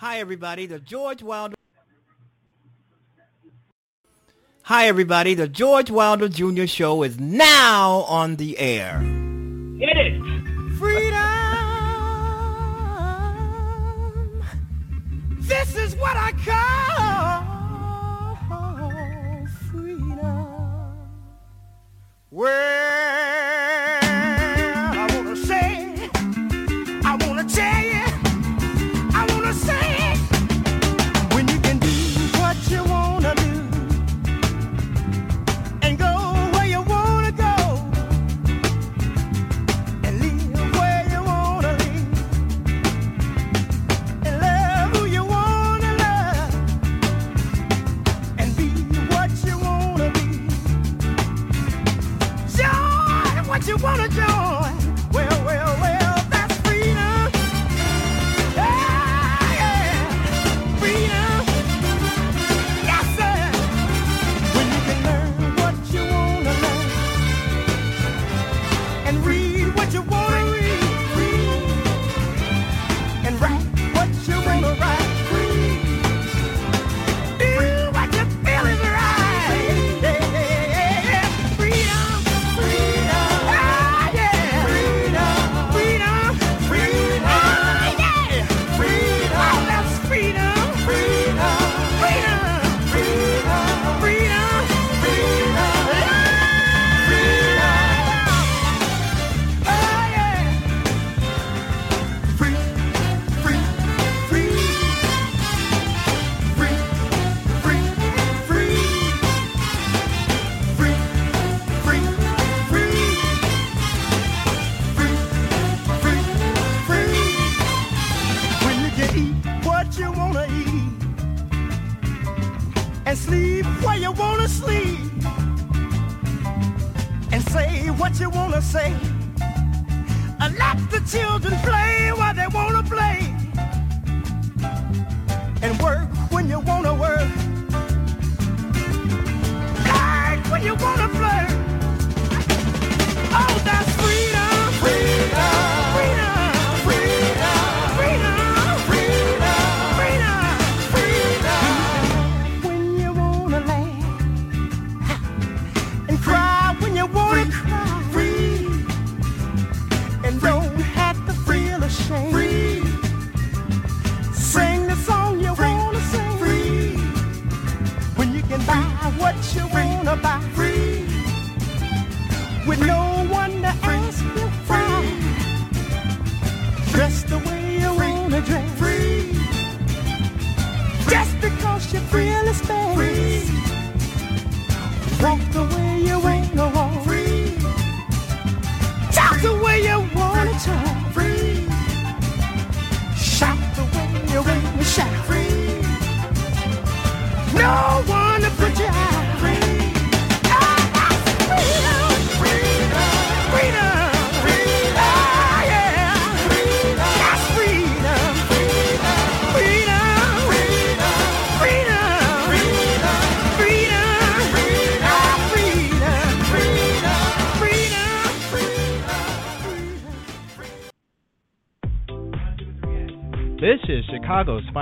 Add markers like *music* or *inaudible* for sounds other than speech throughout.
Hi, everybody. The George Wilder. Hi, everybody. The George Wilder Jr. Show is now on the air. Hit it. Freedom. This is what I call freedom. Well, you want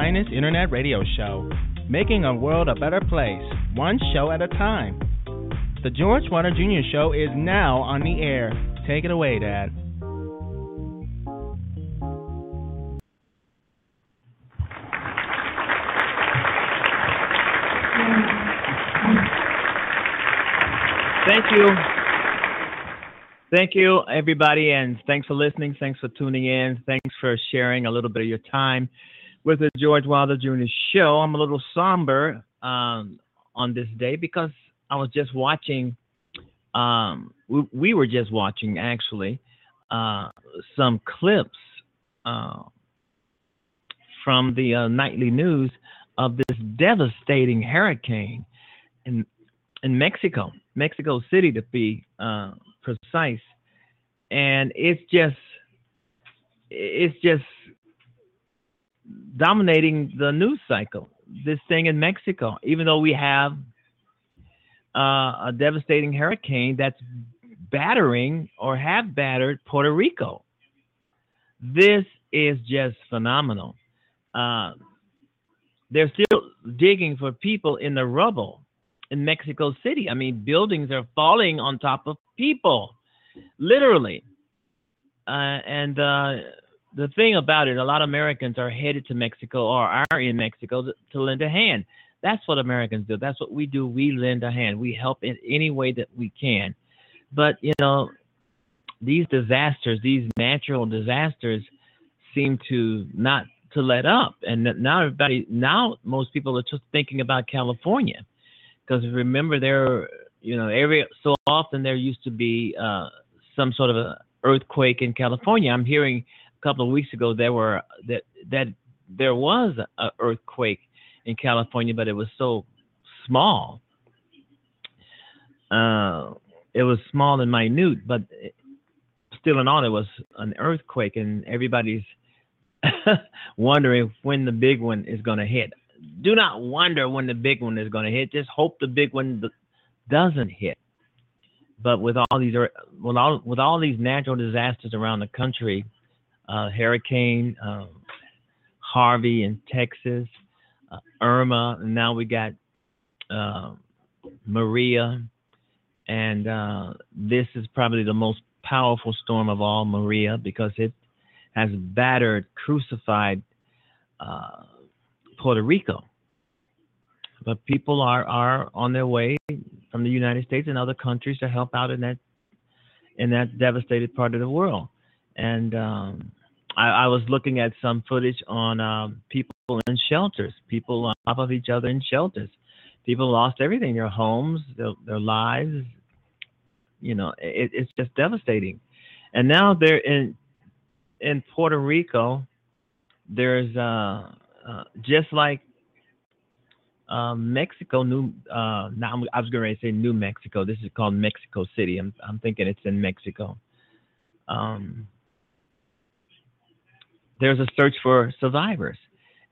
finest internet radio show, making a world a better place, one show at a time. The George Wilder Jr. Show is now on the air. Take it away, Dad. Thank you. Thank you, everybody, and thanks for listening. Thanks for tuning in. Thanks for sharing a little bit of your time with the George Wilder Jr. Show. I'm a little somber um, on this day because I was just watching. Um, we, we were just watching actually uh, some clips uh, from the uh, nightly news of this devastating hurricane in in Mexico, Mexico City to be uh, precise, and it's just it's just dominating the news cycle. This thing in Mexico, even though we have uh, a devastating hurricane that's battering or have battered Puerto Rico. This is just phenomenal. Uh, they're still digging for people in the rubble in Mexico City. I mean, buildings are falling on top of people, literally. Uh, and uh, the thing about it, a lot of Americans are headed to Mexico or are in Mexico to, to lend a hand. That's what Americans do. That's what we do. We lend a hand. We help in any way that we can. But you know, these disasters, these natural disasters, seem to not to let up. And now everybody, now most people are just thinking about California, because remember there, you know, every so often there used to be uh, some sort of a earthquake in California. I'm hearing couple of weeks ago there were that that there was an earthquake in California, but it was so small. Uh, it was small and minute, but still in all, it was an earthquake, and everybody's *laughs* wondering when the big one is going to hit. Do not wonder when the big one is going to hit. Just hope the big one doesn't hit. But with all these with all with all these natural disasters around the country, uh, Hurricane uh, Harvey in Texas, uh, Irma, and now we got uh, Maria, and uh, this is probably the most powerful storm of all, Maria, because it has battered, crucified uh, Puerto Rico. But people are, are on their way from the United States and other countries to help out in that in that devastated part of the world. And um, I, I, was looking at some footage on uh, people in shelters, people on top of each other in shelters. People lost everything, their homes, their, their lives. You know, it, it's just devastating. And now they're in in Puerto Rico, there's uh, uh, just like uh, Mexico, New. Uh, now I was going to say New Mexico. This is called Mexico City. I'm I'm thinking it's in Mexico. Um, there's a search for survivors,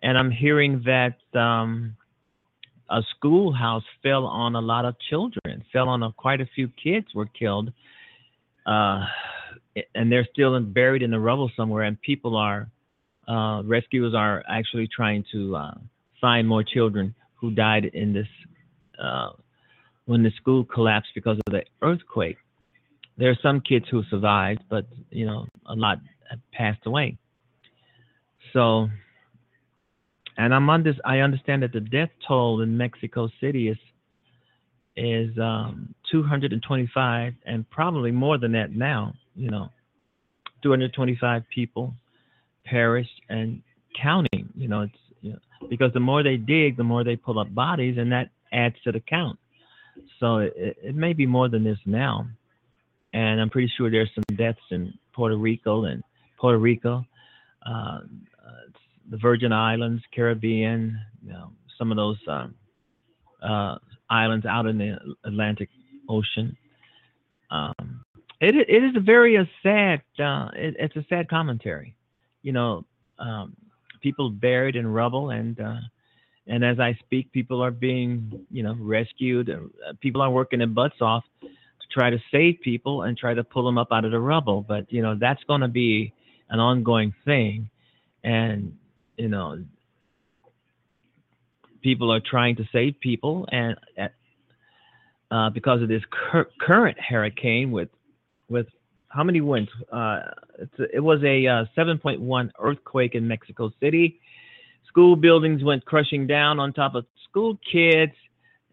and I'm hearing that um, a schoolhouse fell on a lot of children. Fell on a, quite a few kids were killed. Uh, and they're still buried in the rubble somewhere, and people are uh, rescuers are actually trying to uh, find more children who died in this uh, when the school collapsed because of the earthquake. There are some kids who survived, but you know a lot passed away. So, and I'm on this. I understand that the death toll in Mexico City is is um, 225 and probably more than that now you know, 225 people perished and counting. You know, it's you know, because the more they dig, the more they pull up bodies, and that adds to the count. So it, it may be more than this now, and I'm pretty sure there's some deaths in Puerto Rico and Puerto Rico, uh, the Virgin Islands, Caribbean, you know, some of those uh, uh, islands out in the Atlantic Ocean. Um, it it is a very a sad. Uh, it, it's a sad commentary. You know, um, people buried in rubble, and uh, and as I speak, people are being you know rescued. Uh, people are working their butts off to try to save people and try to pull them up out of the rubble. But you know that's going to be an ongoing thing, and you know people are trying to save people, and uh, because of this cur- current hurricane with with how many winds? Uh, it was a uh, 7.1 earthquake in Mexico City. School buildings went crushing down on top of school kids.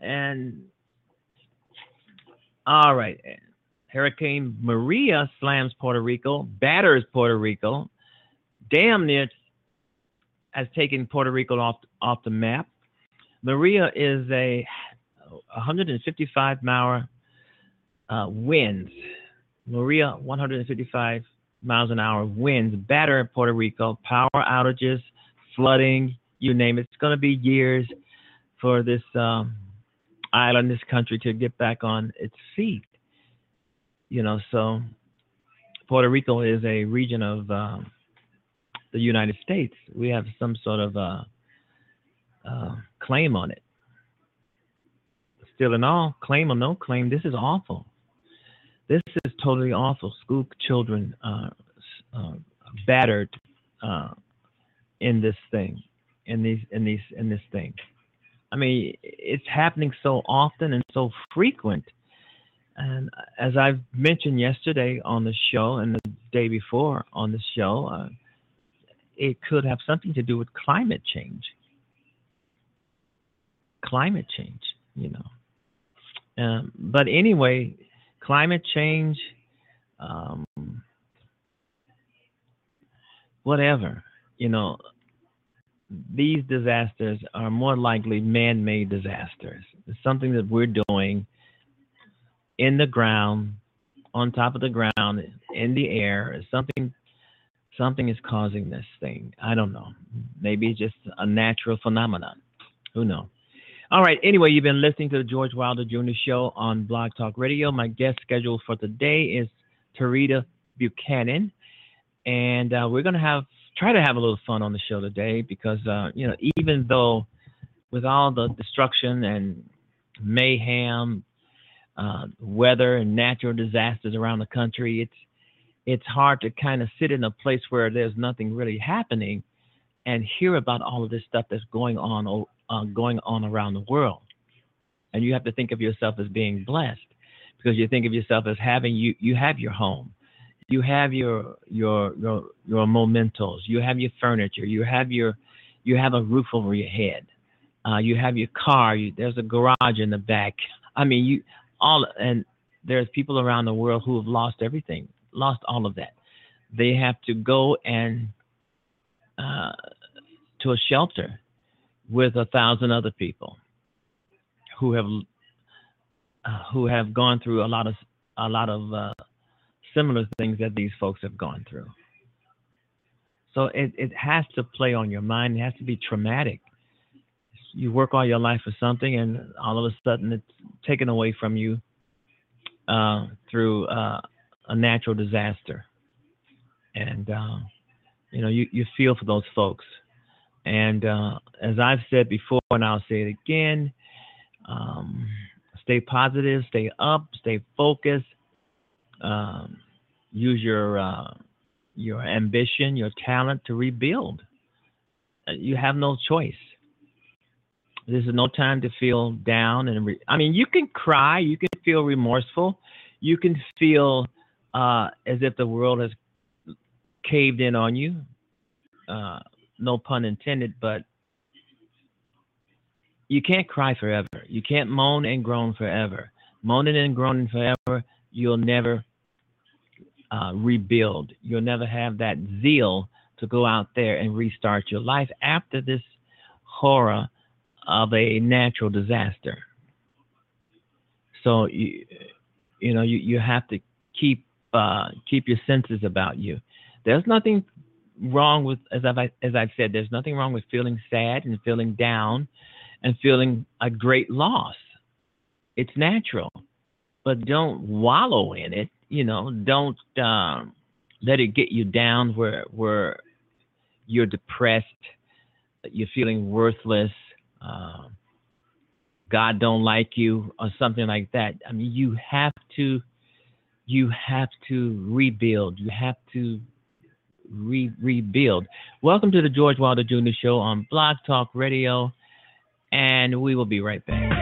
And all right, Hurricane Maria slams Puerto Rico, batters Puerto Rico, damn near has taken Puerto Rico off off the map. Maria is a 155 mile uh, winds Maria 155 miles an hour winds batter Puerto Rico, power outages, flooding, you name it. It's going to be years for this um, island, this country to get back on its feet. You know, so Puerto Rico is a region of um, the United States. We have some sort of uh, uh, claim on it. Still in all, claim or no claim, this is awful. This is totally awful. School children uh, uh, battered in this thing. in these in these in this thing. I mean, it's happening so often and so frequent. And as I've mentioned yesterday on the show and the day before on the show, uh, it could have something to do with climate change. Climate change, you know. Um, but anyway, climate change, um, whatever, you know, these disasters are more likely man made disasters. It's something that we're doing in the ground, on top of the ground, in the air. Something something is causing this thing. I don't know. Maybe it's just a natural phenomenon. Who knows? All right. Anyway, you've been listening to the George Wilder Jr. Show on Blog Talk Radio. My guest scheduled for today is Terita Buchanan, and uh, we're to have try to have a little fun on the show today because uh, you know even though with all the destruction and mayhem, uh, weather and natural disasters around the country, it's it's hard to kind of sit in a place where there's nothing really happening and hear about all of this stuff that's going on uh, going on around the world. And you have to think of yourself as being blessed because you think of yourself as having you you have your home. You have your your your your mementos, you have your furniture, you have your you have a roof over your head, uh, you have your car, you, there's a garage in the back. I mean, you all and there's people around the world who have lost everything, lost all of that. They have to go and uh, to a shelter with a thousand other people who have uh, who have gone through a lot of a lot of uh, similar things that these folks have gone through. So it, it has to play on your mind. It has to be traumatic. You work all your life for something, and all of a sudden it's taken away from you uh, through uh, a natural disaster. And, uh, you know, you, you feel for those folks. And uh, as I've said before, and I'll say it again, um, stay positive, stay up, stay focused. Um, use your uh, your ambition, your talent to rebuild. Uh, you have no choice. This is no time to feel down and. Re- I mean, you can cry, you can feel remorseful, you can feel uh, as if the world has caved in on you. Uh, no pun intended, but you can't cry forever. You can't moan and groan forever. Moaning and groaning forever, you'll never uh, rebuild. You'll never have that zeal to go out there and restart your life after this horror of a natural disaster. So you, you know, you, you have to keep uh, keep your senses about you. There's nothing wrong with, as I've as I've said, there's nothing wrong with feeling sad and feeling down and feeling a great loss. It's natural, but don't wallow in it you know, don't um, let it get you down where where you're depressed, you're feeling worthless, uh, God don't like you, or something like that. I mean, you have to you have to rebuild. You have to re- rebuild. Welcome to the George Wilder Jr. Show on Blog Talk Radio, and we will be right back.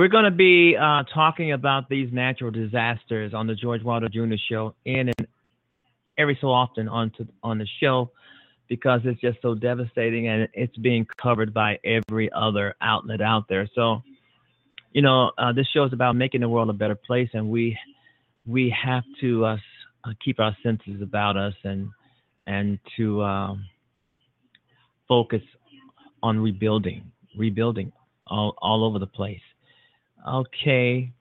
We're going to be uh, talking about these natural disasters on the George Wilder Jr. Show in and every so often on to, on the show because it's just so devastating and it's being covered by every other outlet out there. So, you know, uh, this show is about making the world a better place, and we we have to uh, uh keep our senses about us and and to um, focus on rebuilding, rebuilding all all over the place. Okay,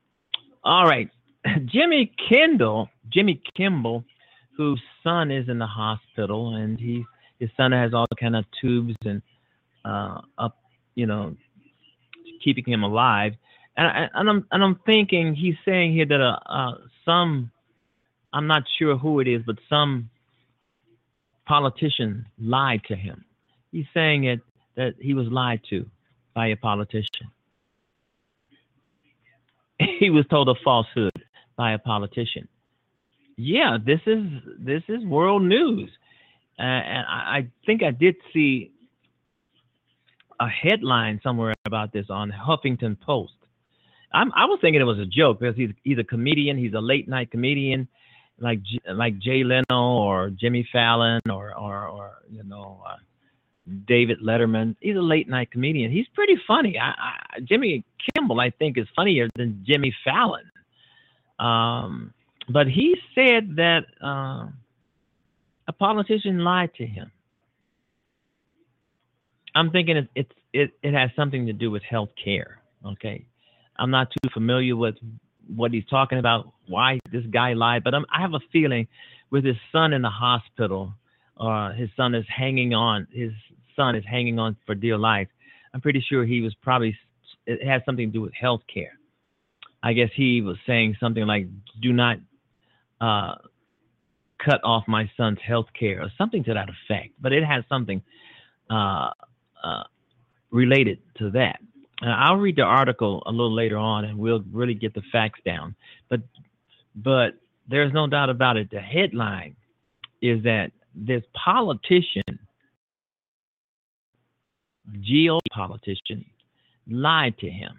all right, *laughs* Jimmy Kendall, Jimmy Kimball, whose son is in the hospital, and he his son has all kind of tubes and uh, up, you know, keeping him alive. And, I, and I'm and I'm thinking he's saying here that uh, uh, some, I'm not sure who it is, but some politician lied to him. He's saying it that he was lied to by a politician. *laughs* he was told a falsehood by a politician. Yeah, this is this is world news. Uh, and I, I think I did see a headline somewhere about this on Huffington Post. I'm, i was thinking it was a joke because he's he's a comedian. He's a late night comedian, like like Jay Leno or Jimmy Fallon or or, or you know uh, David Letterman. He's a late night comedian. He's pretty funny. I, I, Jimmy Kimball, I think, is funnier than Jimmy Fallon. Um, but he said that. Uh, a politician lied to him. I'm thinking it, it's it, it has something to do with health care. Okay. I'm not too familiar with what he's talking about, why this guy lied, but I'm, I have a feeling with his son in the hospital, uh, his son is hanging on, his son is hanging on for dear life. I'm pretty sure he was probably, it has something to do with health care. I guess he was saying something like, do not uh, cut off my son's health care or something to that effect. But it has something uh, uh, related to that. I'll read the article a little later on, and we'll really get the facts down. But but there's no doubt about it. The headline is that this politician, geo politician, lied to him.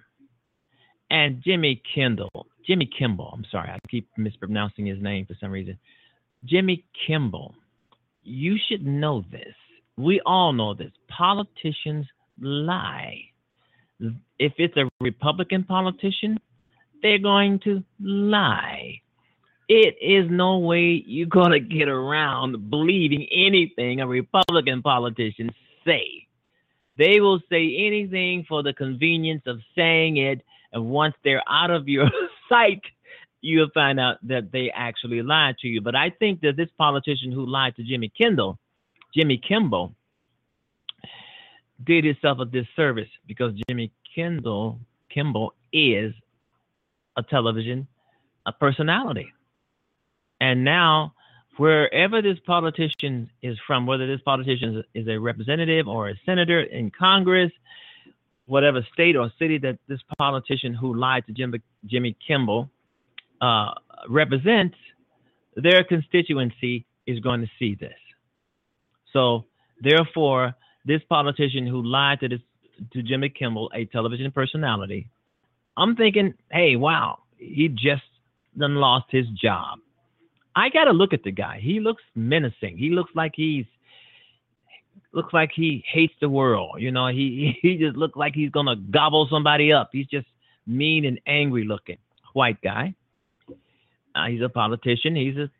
And Jimmy Kendall, Jimmy Kimball, I'm sorry, I keep mispronouncing his name for some reason. Jimmy Kimball, you should know this. We all know this. Politicians lie. If it's a Republican politician, they're going to lie. It is no way you're going to get around believing anything a Republican politician say. They will say anything for the convenience of saying it, and once they're out of your *laughs* sight, you'll find out that they actually lied to you. But I think that this politician who lied to Jimmy Kendall, Jimmy Kimball, did himself a disservice because Jimmy Kendall Kimball is a television a personality. And now wherever this politician is from, whether this politician is a representative or a senator in Congress, whatever state or city that this politician who lied to Jimmy, Jimmy Kimball uh, represents, their constituency is going to see this. So, therefore, this politician who lied to this to Jimmy Kimball, a television personality, I'm thinking, hey, wow, he just done lost his job. I got to look at the guy. He looks menacing. He looks like he's looks like he hates the world. You know, he *laughs* he just looks like he's gonna gobble somebody up. He's just mean and angry looking. White guy. Uh, he's a politician. He's a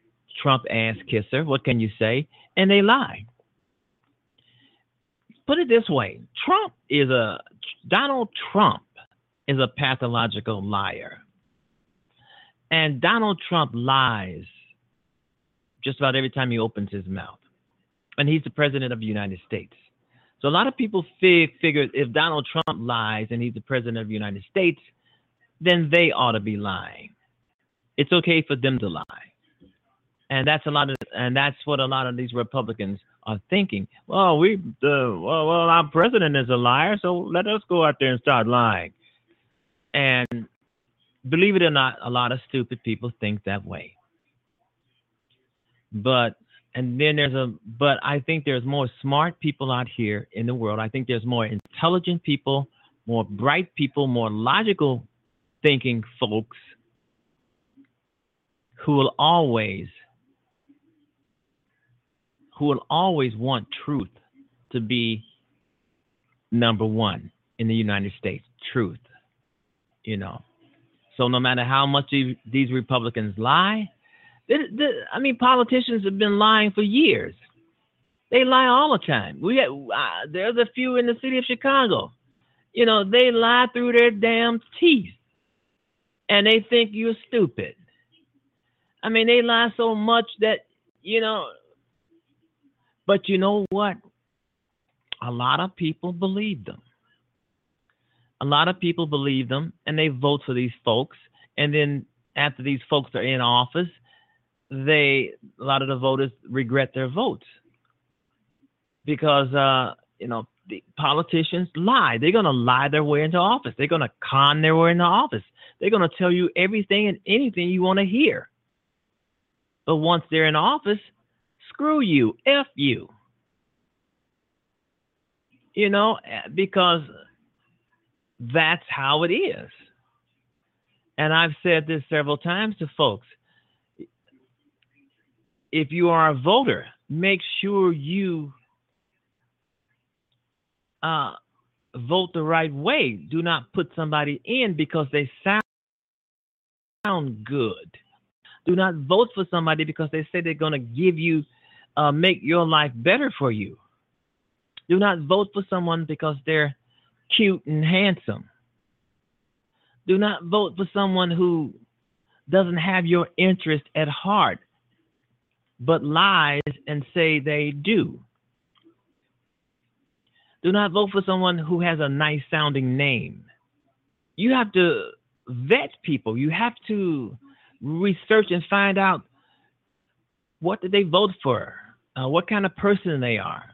Trump ass kisser. What can you say? And they lie. Put it this way Trump is a, Donald Trump is a pathological liar. And Donald Trump lies just about every time he opens his mouth. And he's the president of the United States. So a lot of people fig- figure if Donald Trump lies and he's the president of the United States, then they ought to be lying it's okay for them to lie. And that's a lot of, and that's what a lot of these Republicans are thinking. Well, we, uh, well, well, our president is a liar, so let us go out there and start lying. And believe it or not, a lot of stupid people think that way. But and then there's a but I think there's more smart people out here in the world. I think there's more intelligent people, more bright people, more logical thinking folks who will always who will always want truth to be number one in the United States. Truth, you know. So no matter how much these Republicans lie, I mean, politicians have been lying for years. They lie all the time. We have, uh, there's a few in the city of Chicago. You know, they lie through their damn teeth, and they think you're stupid. I mean, they lie so much that you know. But you know what? A lot of people believe them. A lot of people believe them, and they vote for these folks. And then after these folks are in office, they a lot of the voters regret their votes because uh, you know the politicians lie. They're gonna lie their way into office. They're gonna con their way into office. They're gonna tell you everything and anything you want to hear. But once they're in office, screw you, f you. You know, because that's how it is. And I've said this several times to folks. If you are a voter, make sure you uh, vote the right way. Do not put somebody in because they sound good. Do not vote for somebody because they say they're going to give you, uh, make your life better for you. Do not vote for someone because they're cute and handsome. Do not vote for someone who doesn't have your interest at heart, but lies and say they do. Do not vote for someone who has a nice sounding name. You have to vet people. You have to research and find out what did they vote for, uh, what kind of person they are.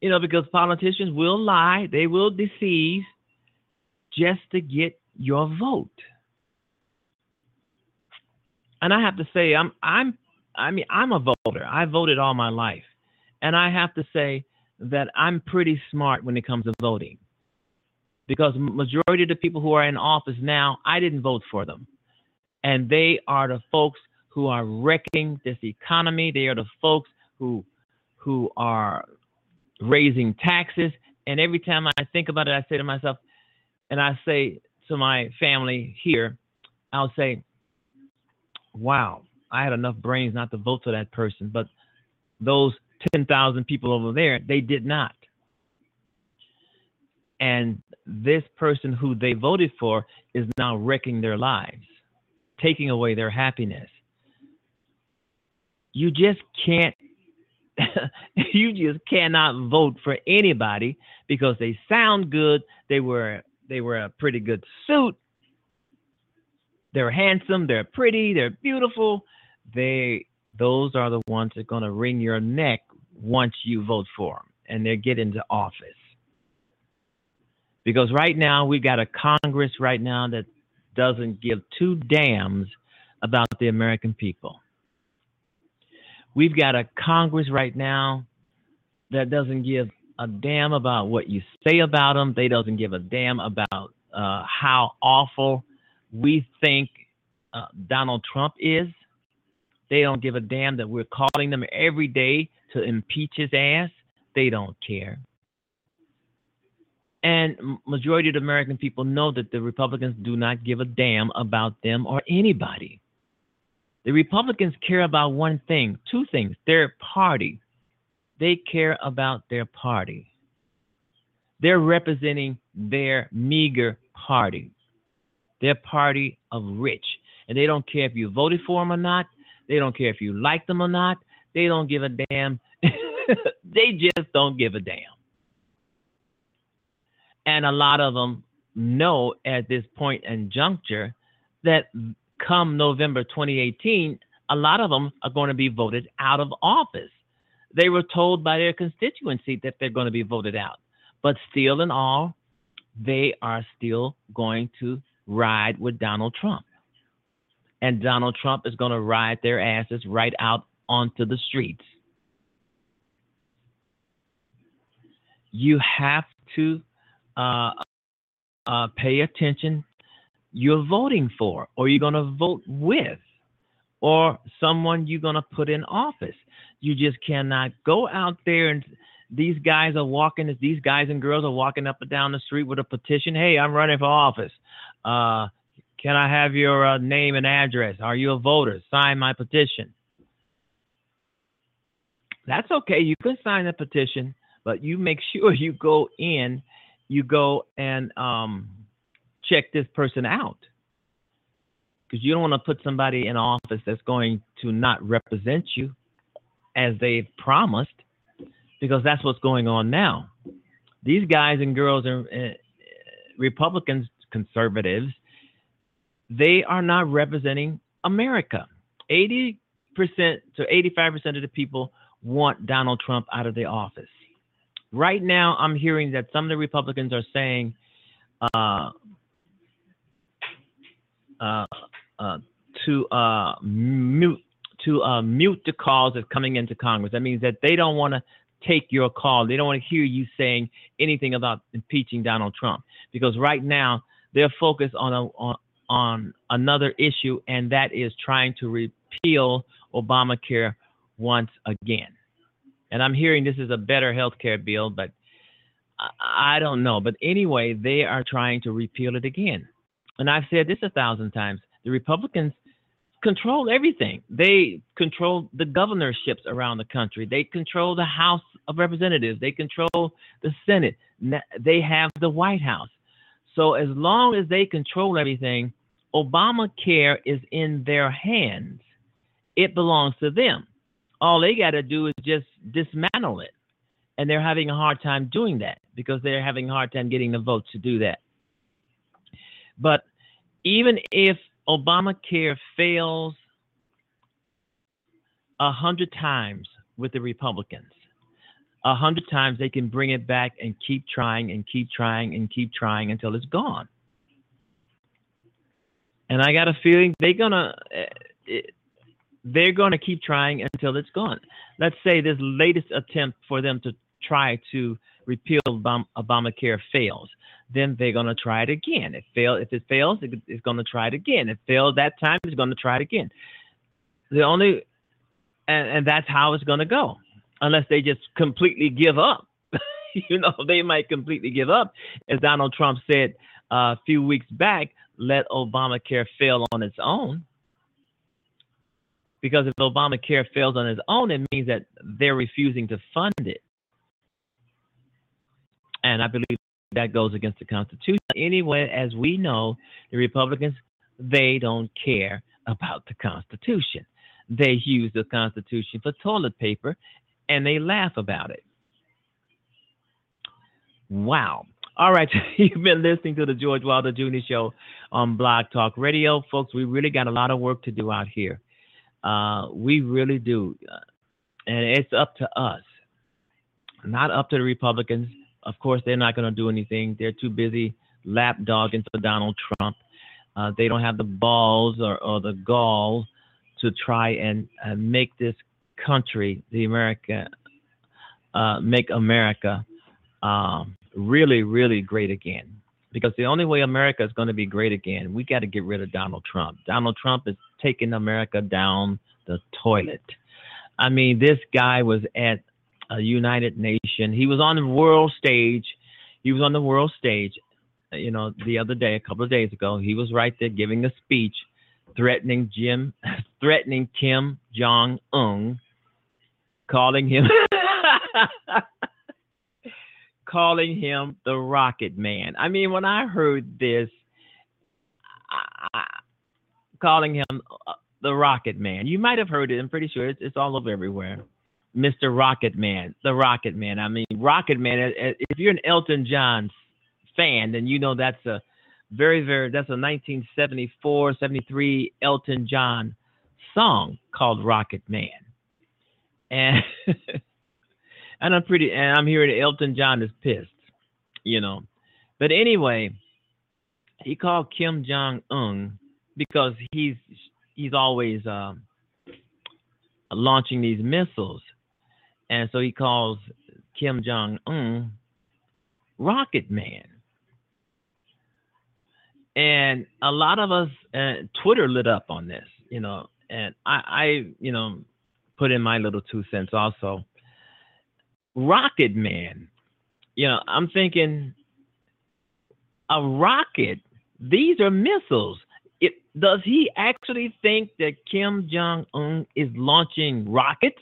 You know, because politicians will lie, they will deceive just to get your vote. And I have to say, I'm, I'm, I mean, I'm a voter. I voted all my life, and I have to say that I'm pretty smart when it comes to voting because majority of the people who are in office now, I didn't vote for them. And they are the folks who are wrecking this economy. They are the folks who who are raising taxes. And every time I think about it, I say to myself, and I say to my family here, I'll say, wow, I had enough brains not to vote for that person. But those 10,000 people over there, they did not. And this person who they voted for is now wrecking their lives, taking away their happiness. You just can't *laughs* you just cannot vote for anybody because they sound good, they were they wear a pretty good suit, they're handsome, they're pretty, they're beautiful. They those are the ones that are going to wring your neck once you vote for them and they get into office. Because right now, we've got a Congress right now that doesn't give two damns about the American people. We've got a Congress right now that doesn't give a damn about what you say about them. They doesn't give a damn about uh, how awful we think uh, Donald Trump is. They don't give a damn that we're calling them every day to impeach his ass. They don't care. And majority of American people know that the Republicans do not give a damn about them or anybody. The Republicans care about one thing, two things, their party. They care about their party. They're representing their meager party, their party of rich. And they don't care if you voted for them or not. They don't care if you like them or not. They don't give a damn. *laughs* they just don't give a damn. And a lot of them know at this point and juncture that come November 2018, a lot of them are going to be voted out of office. They were told by their constituency that they're going to be voted out. But still, in all, they are still going to ride with Donald Trump and Donald Trump is going to ride their asses right out onto the streets. You have to uh, uh, pay attention you're voting for or you're going to vote with or someone you're going to put in office. You just cannot go out there and these guys are walking, these guys and girls are walking up and down the street with a petition. Hey, I'm running for office. Uh, can I have your uh, name and address? Are you a voter? Sign my petition. That's okay. You can sign the petition, but you make *laughs* sure you go in, you go and um, check this person out. Because you don't want to put somebody in office that's going to not represent you as they've promised, because that's what's going on now. These guys and girls are uh, Republicans, conservatives, they are not representing America. 80% to 85% of the people want Donald Trump out of the office. Right now, I'm hearing that some of the Republicans are saying uh, uh, uh, to uh, mute to uh, mute the calls that's coming into Congress. That means that they don't want to take your call. They don't want to hear you saying anything about impeaching Donald Trump because right now they're focused on a on, on another issue, and that is trying to repeal Obamacare once again. And I'm hearing this is a better health care bill, but I, I don't know. But anyway, they are trying to repeal it again. And I've said this a thousand times. The Republicans control everything. They control the governorships around the country. They control the House of Representatives. They control the Senate. They have the White House. So as long as they control everything, Obamacare is in their hands. It belongs to them. All they got to do is just dismantle it. And they're having a hard time doing that because they're having a hard time getting the votes to do that. But even if Obamacare fails a hundred times with the Republicans, a hundred times they can bring it back and keep trying and keep trying and keep trying until it's gone. And I got a feeling they're gonna eh, they're gonna keep trying until it's gone. Let's say this latest attempt for them to try to repeal Obamacare fails, then they're gonna try it again. If fail, if it fails, it's gonna try it again. If it failed that time, it's gonna try it again. The only and, and that's how it's gonna go, unless they just completely give up. *laughs* you know, they might completely give up, as Donald Trump said uh, a few weeks back let Obamacare fail on its own. Because if Obamacare fails on its own, it means that they're refusing to fund it. And I believe that goes against the Constitution. Anyway, as we know, the Republicans, they don't care about the Constitution. They use the Constitution for toilet paper and they laugh about it. Wow. All right, *laughs* you've been listening to the George Wilder Jr. Show on Blog Talk Radio, folks. We really got a lot of work to do out here. Uh, we really do, uh, and it's up to us, not up to the Republicans. Of course, they're not going to do anything. They're too busy lapdogging for Donald Trump. Uh, they don't have the balls or, or the gall to try and uh, make this country, the America, uh, make America um, really, really great again. Because the only way America is going to be great again, we got to get rid of Donald Trump. Donald Trump is taking America down the toilet. I mean, this guy was at a United Nation. He was on the world stage. He was on the world stage, you know, the other day, a couple of days ago. He was right there giving a speech threatening Jim, *laughs* threatening Kim Jong Un, calling him *laughs* calling him the Rocket Man. I mean, when I heard this, I, calling him uh, the Rocket Man, you might have heard it. I'm pretty sure it's, it's all over everywhere. Mr. Rocket Man, the Rocket Man. I mean, Rocket Man. Uh, uh, if you're an Elton John fan, then you know that's a very, very that's a 1974, 73 Elton John song called Rocket Man. And *laughs* and I'm pretty, and I'm hearing Elton John is pissed, you know. But anyway, he called Kim Jong Un because he's he's always uh, launching these missiles, and so he calls Kim Jong Un Rocket Man. and a lot of us, uh, Twitter lit up on this, you know, and I, I, you know, put in my little two cents also. Rocket Man, you know, I'm thinking a rocket. These are missiles. It, does he actually think that Kim Jong Un is launching rockets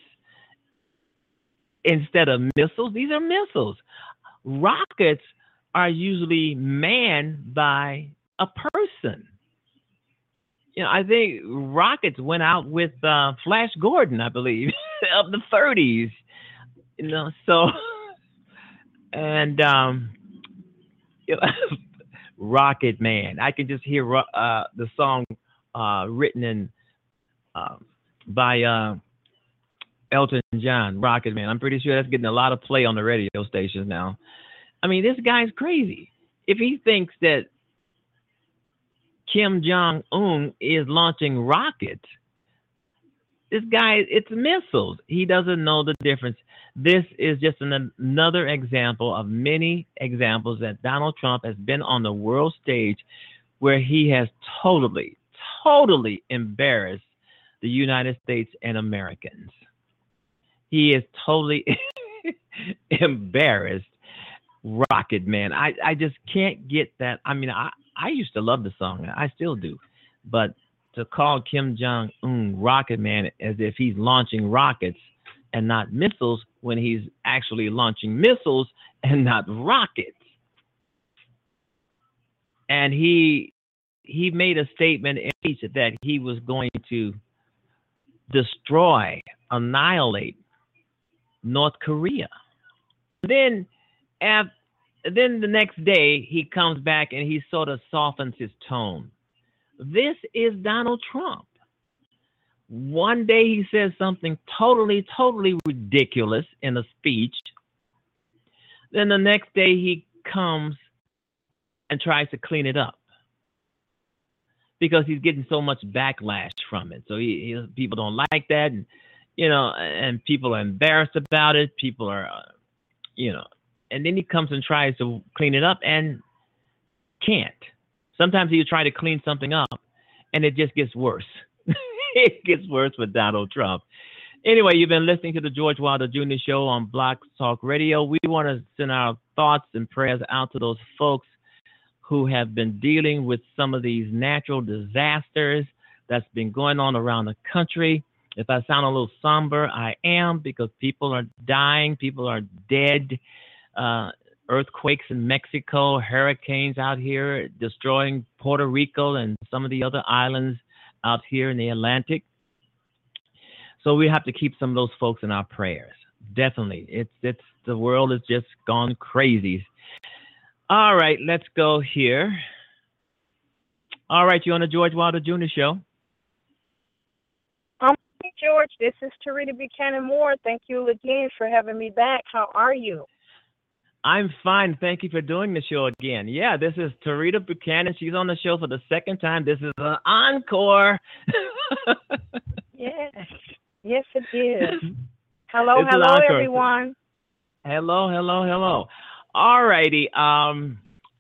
instead of missiles? These are missiles. Rockets are usually manned by a person. You know, I think rockets went out with uh, Flash Gordon, I believe, *laughs* of the 30s. You know, so and um, *laughs* Rocket Man. I can just hear uh, the song uh, written in uh, by uh, Elton John, Rocket Man. I'm pretty sure that's getting a lot of play on the radio stations now. I mean, this guy's crazy. If he thinks that Kim Jong Un is launching rockets, this guy, it's missiles. He doesn't know the difference. This is just an, another example of many examples that Donald Trump has been on the world stage where he has totally, totally embarrassed the United States and Americans. He is totally *laughs* embarrassed Rocket Man. I, I just can't get that. I mean, I, I used to love the song. I still do. But to call Kim Jong Un Rocket Man as if he's launching rockets and not missiles when he's actually launching missiles and not rockets. And he he made a statement in speech that he was going to destroy, annihilate North Korea. Then then the next day he comes back and he sort of softens his tone. This is Donald Trump. One day he says something totally, totally ridiculous in a speech. Then the next day he comes and tries to clean it up because he's getting so much backlash from it. So he, he people don't like that, and you know, and people are embarrassed about it. People are, uh, you know, and then he comes and tries to clean it up and can't. Sometimes he try to clean something up and it just gets worse. It gets worse with Donald Trump. Anyway, you've been listening to the George Wilder Jr. Show on Blog Talk Radio. We want to send our thoughts and prayers out to those folks who have been dealing with some of these natural disasters that's been going on around the country. If I sound a little somber, I am because people are dying, people are dead uh, earthquakes in Mexico, hurricanes out here destroying Puerto Rico and some of the other islands out here in the Atlantic. So we have to keep some of those folks in our prayers. Definitely. It's it's the world has just gone crazy. All right, let's go here. All right, you on the George Wilder Jr. show. Um, George, this is Terita Buchanan Moore. Thank you again for having me back. How are you? I'm fine. Thank you for doing the show again. Yeah, this is Terita Buchanan. She's on the show for the second time. This is an encore. yes. Yes, it is. *laughs* Hello, it's hello, everyone. Hello, hello, hello. All righty. Um,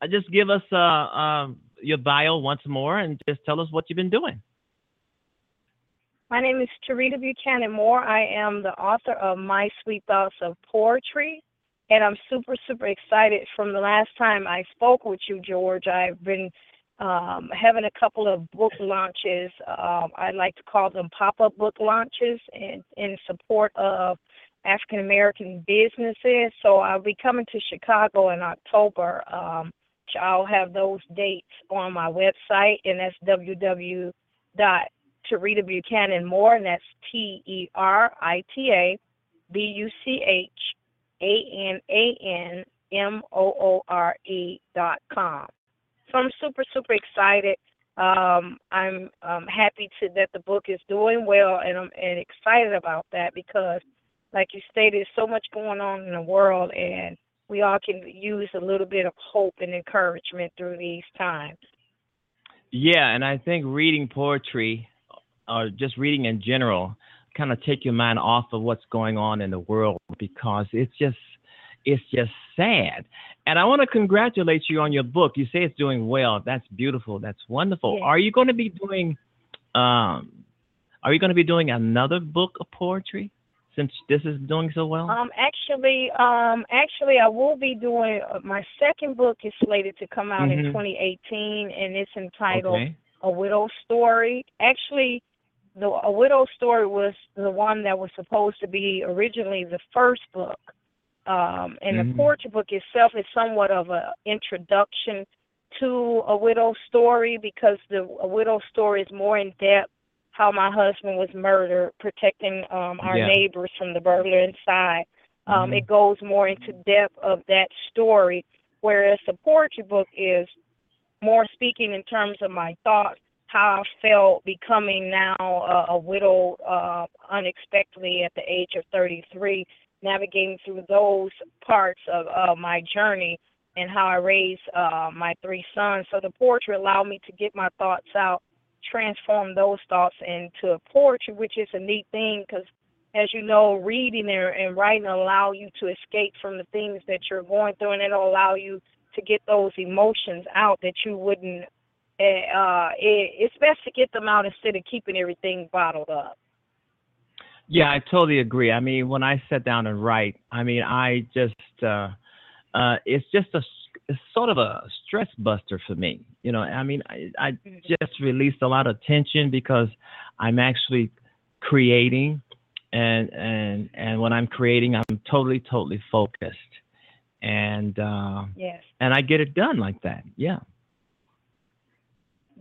just give us uh, uh, your bio once more and just tell us what you've been doing. My name is Terita Buchanan Moore. I am the author of My Sweet Thoughts of Poetry and I'm super, super excited. From the last time I spoke with you, George, I've been um, having a couple of book launches. Um, I like to call them pop-up book launches in, in support of African American businesses. So I'll be coming to Chicago in October. Um, I'll have those dates on my website, and that's www. Terita Buchanan Moore, and that's T E R I T A B U C H a N A N M O O R E dot com. So I'm super, super excited. Um, I'm um, happy to that the book is doing well, and I'm and excited about that because, like you stated, so much going on in the world, and we all can use a little bit of hope and encouragement through these times. Yeah, and I think reading poetry, or just reading in general, kind of take your mind off of what's going on in the world because it's just it's just sad. And I want to congratulate you on your book. You say it's doing well. That's beautiful. That's wonderful. Are you going to be doing um are you going to be doing another book of poetry since this is doing so well? Um, actually, um, actually, I will be doing uh, my second book is slated to come out in Mhm. 2018, and it's entitled okay. A Widow's Story. Actually, the A Widow's Story was the one that was supposed to be originally the first book, um, and Mhm. the poetry book itself is somewhat of a introduction to a widow's story because the a widow's story is more in depth how my husband was murdered, protecting um, our Yeah. neighbors from the burglar inside. Um, Mhm. It goes more into depth of that story, whereas the poetry book is more speaking in terms of my thoughts, how I felt becoming now a, a widow uh, unexpectedly at the age of 33, navigating through those parts of uh, my journey and how I raised uh, my three sons. So the poetry allowed me to get my thoughts out, transform those thoughts into a poetry, which is a neat thing because, as you know, reading and, and writing allow you to escape from the things that you're going through, and it'll allow you to get those emotions out that you wouldn't. Uh, it, it's best to get them out instead of keeping everything bottled up. Yeah, I totally agree. I mean, when I sit down and write, I mean, I just uh uh it's just a it's sort of a stress buster for me. You know, I mean, I I just released a lot of tension because I'm actually creating and and and when I'm creating, I'm totally totally focused. And uh Yes. and I get it done like that. Yeah.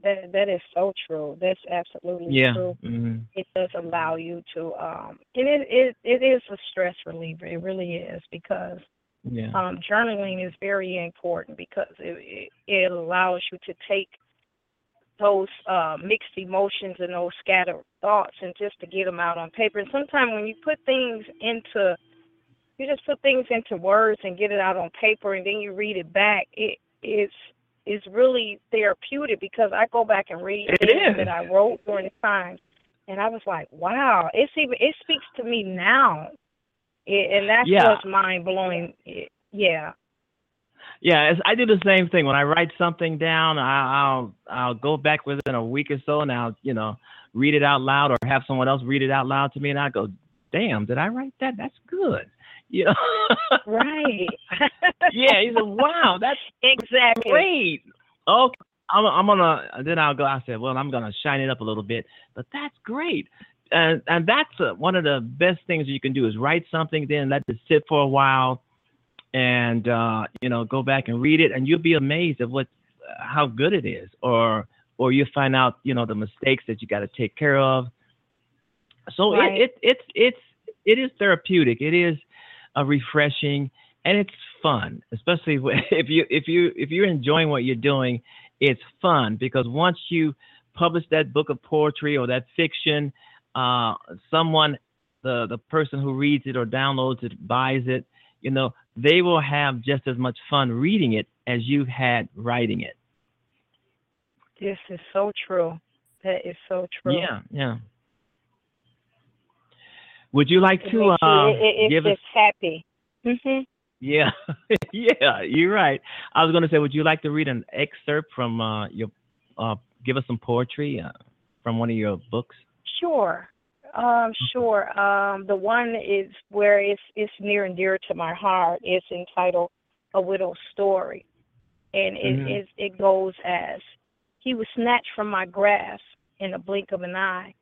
That that is so true. That's absolutely Yeah. true. hmm It does allow you to um and it it it is a stress reliever. It really is because Yeah. um journaling is very important because it it, it allows you to take those uh, mixed emotions and those scattered thoughts and just to get them out on paper. And sometimes when you put things into you just put things into words and get it out on paper and then you read it back, it it is is really therapeutic because I go back and read It things is. that I wrote during the time and I was like, Wow, it's even it speaks to me now. It, and that's Yeah. what's mind blowing. Yeah. Yeah, it's, I do the same thing. When I write something down, I, I'll I'll go back within a week or so, and I'll you know read it out loud, or have someone else read it out loud to me, and I go, "Damn, did I write that? That's good." You know? Right. *laughs* yeah. He said, "Wow, that's exactly. great." Okay, I'm I'm gonna. Then I'll go. I said, "Well, I'm gonna shine it up a little bit," but that's great. And and that's uh, one of the best things you can do is write something, then let it sit for a while, and uh, you know go back and read it, and you'll be amazed at what how good it is, or or you find out you know the mistakes that you got to take care of. So Right. it, it it's it's it is therapeutic. It is uh, refreshing and it's fun, especially *laughs* if you if you if you're enjoying what you're doing. It's fun because once you publish that book of poetry or that fiction, uh, someone the the person who reads it or downloads it buys it, you know, they will have just as much fun reading it as you had writing it. This is so true. That is so true. Yeah, yeah. Would you like to you- uh, it, it, give it's us? just happy. Mhm. Yeah, *laughs* yeah, you're right. I was going to say, would you like to read an excerpt from uh, your, uh, give us some poetry uh, from one of your books? Sure. Um, sure. Um, the one is where it's it's near and dear to my heart. It's entitled "A Widow's Story," and it Mhm. is it goes as he was snatched from my grasp in a blink of an eye,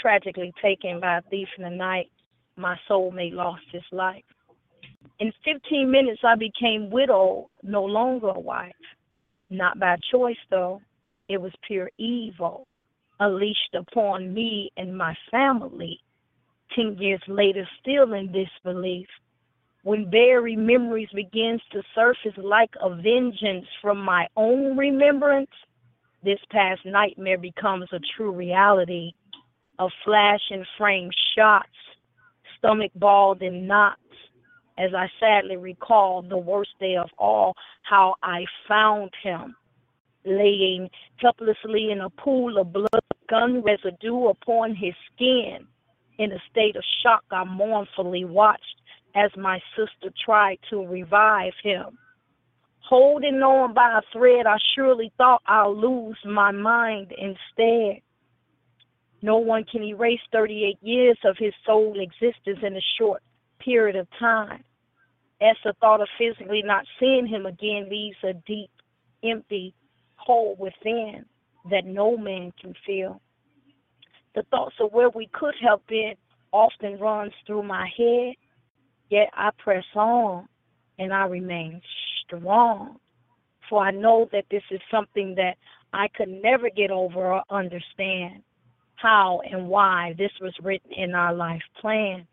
tragically taken by a thief in the night. My soulmate lost his life. In 15 minutes, I became widowed, no longer a wife. Not by choice, though. It was pure evil unleashed upon me and my family. Ten years later, still in disbelief, when very memories begins to surface like a vengeance from my own remembrance, this past nightmare becomes a true reality. Of flash and frame shots, stomach balled in knots, as I sadly recall the worst day of all, how I found him laying helplessly in a pool of blood, gun residue upon his skin. In a state of shock, I mournfully watched as my sister tried to revive him. Holding on by a thread, I surely thought I'd lose my mind instead. No one can erase 38 years of his soul existence in a short period of time. As the thought of physically not seeing him again leaves a deep, empty hole within that no man can fill. The thoughts of where we could have been often runs through my head, yet I press on and I remain strong. For I know that this is something that I could never get over or understand how and why this was written in our life plan.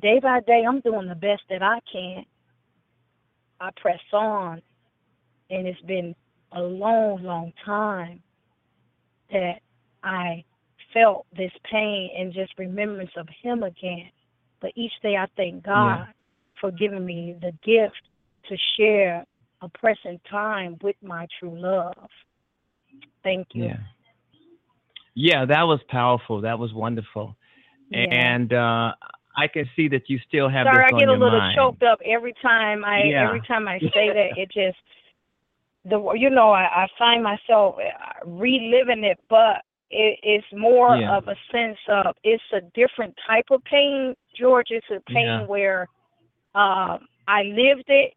Day by day, I'm doing the best that I can. I press on, and it's been a long, long time that I felt this pain and just remembrance of Him again. But each day, I thank God yeah. for giving me the gift to share a present time with my true love. Thank you. Yeah. Yeah, that was powerful. That was wonderful. Yeah. And uh I can see that you still have Sorry, I get a little mind. choked up every time I yeah. every time I *laughs* say that. It just the you know I, I find myself uh, reliving it, but it, it's more yeah. of a sense of it's a different type of pain, George. It's a pain yeah. where um, I lived it,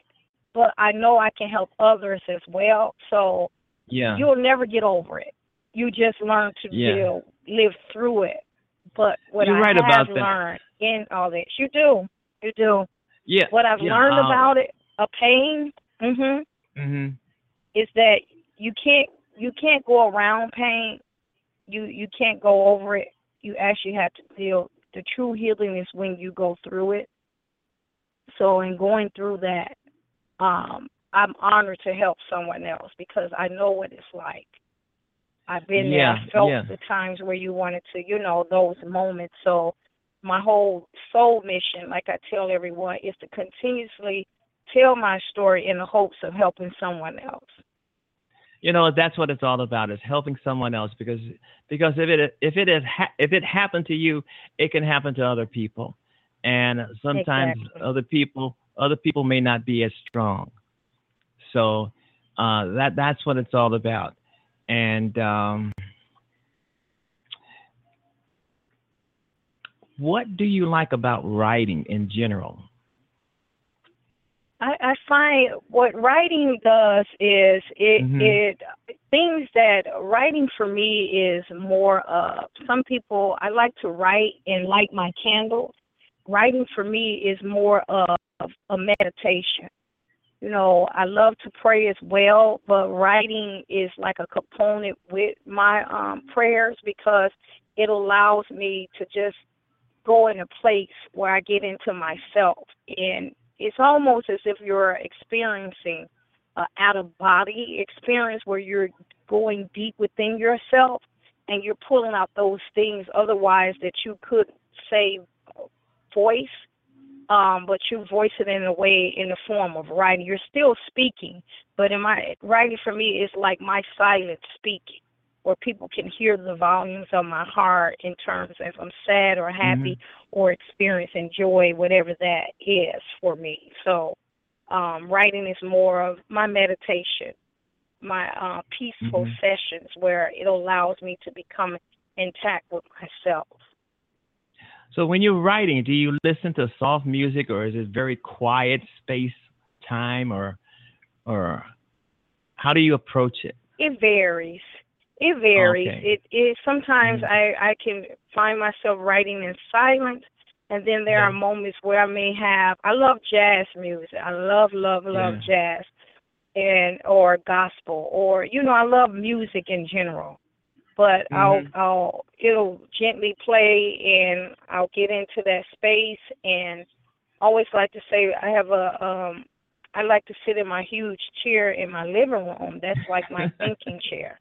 but I know I can help others as well. So yeah, you'll never get over it. You just learn to yeah. deal, live through it. But what You're I right have about that. learned in all this, you do, you do. Yeah. What I've yeah, learned um, about it, a pain, mm-hmm, mm-hmm. is that you can't you can't go around pain. You you can't go over it. You actually have to deal. The true healing is when you go through it. So in going through that, um, I'm honored to help someone else because I know what it's like. I've been Yeah, there. I felt yeah. the times where you wanted to, you know, those moments. So my whole soul mission, like I tell everyone, is to continuously tell my story in the hopes of helping someone else. You know, that's what it's all about is helping someone else because because if it if it is ha- if it happened to you, it can happen to other people. And sometimes Exactly. other people other people may not be as strong. So uh, that that's what it's all about. And um, what do you like about writing in general? I, I find what writing does is it Mhm. it things that writing for me is more of some people I like to write and light my candles. Writing for me is more of a meditation. You know, I love to pray as well, but writing is like a component with my um prayers because it allows me to just go in a place where I get into myself. And it's almost as if you're experiencing a out of body experience where you're going deep within yourself and you're pulling out those things otherwise that you could say voice um, but you voice it in a way in the form of writing. You're still speaking, but in my writing for me is like my silent speaking, where people can hear the volumes of my heart in terms of if I'm sad or happy or experiencing joy, whatever that is for me. So um, writing is more of my meditation, my uh, peaceful Mhm. sessions where it allows me to become intact with myself. So when you're writing, do you listen to soft music or is it very quiet space time or or how do you approach it? It varies. It varies. Okay. It it sometimes Mhm. I I can find myself writing in silence, and then there Yeah. are moments where I may have. I love jazz music. I love love love Yeah. jazz, and or gospel or you know I love music in general. But I'll Mhm. I'll it'll gently play and I'll get into that space and I always like to say I have a um I like to sit in my huge chair in my living room. That's like my *laughs* thinking chair.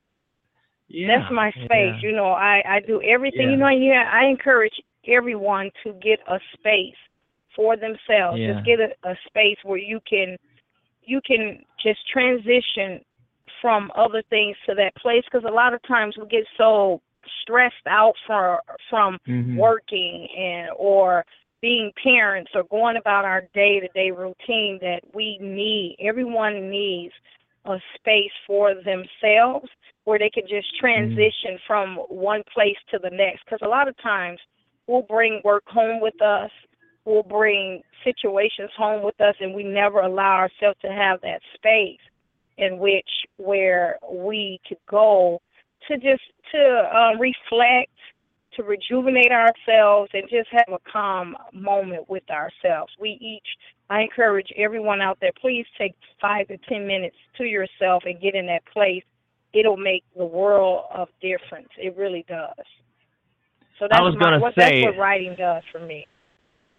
Yeah. That's my space. yeah. You know, I I do everything. Yeah. You know, yeah. I encourage everyone to get a space for themselves. Yeah. Just get a, a space where you can you can just transition from other things to that place because a lot of times we get so stressed out for from Mhm. working and or being parents or going about our day to day routine that we need. Everyone needs a space for themselves where they can just Mm-hmm. transition from one place to the next. Because a lot of times we'll bring work home with us, we'll bring situations home with us, and we never allow ourselves to have that space in which where we could go to just to um, reflect, to rejuvenate ourselves, and just have a calm moment with ourselves. We each, I encourage everyone out there, please take five to ten minutes to yourself and get in that place. It'll make the world of difference. It really does. So that's was gonna what, say- that's what writing does for me.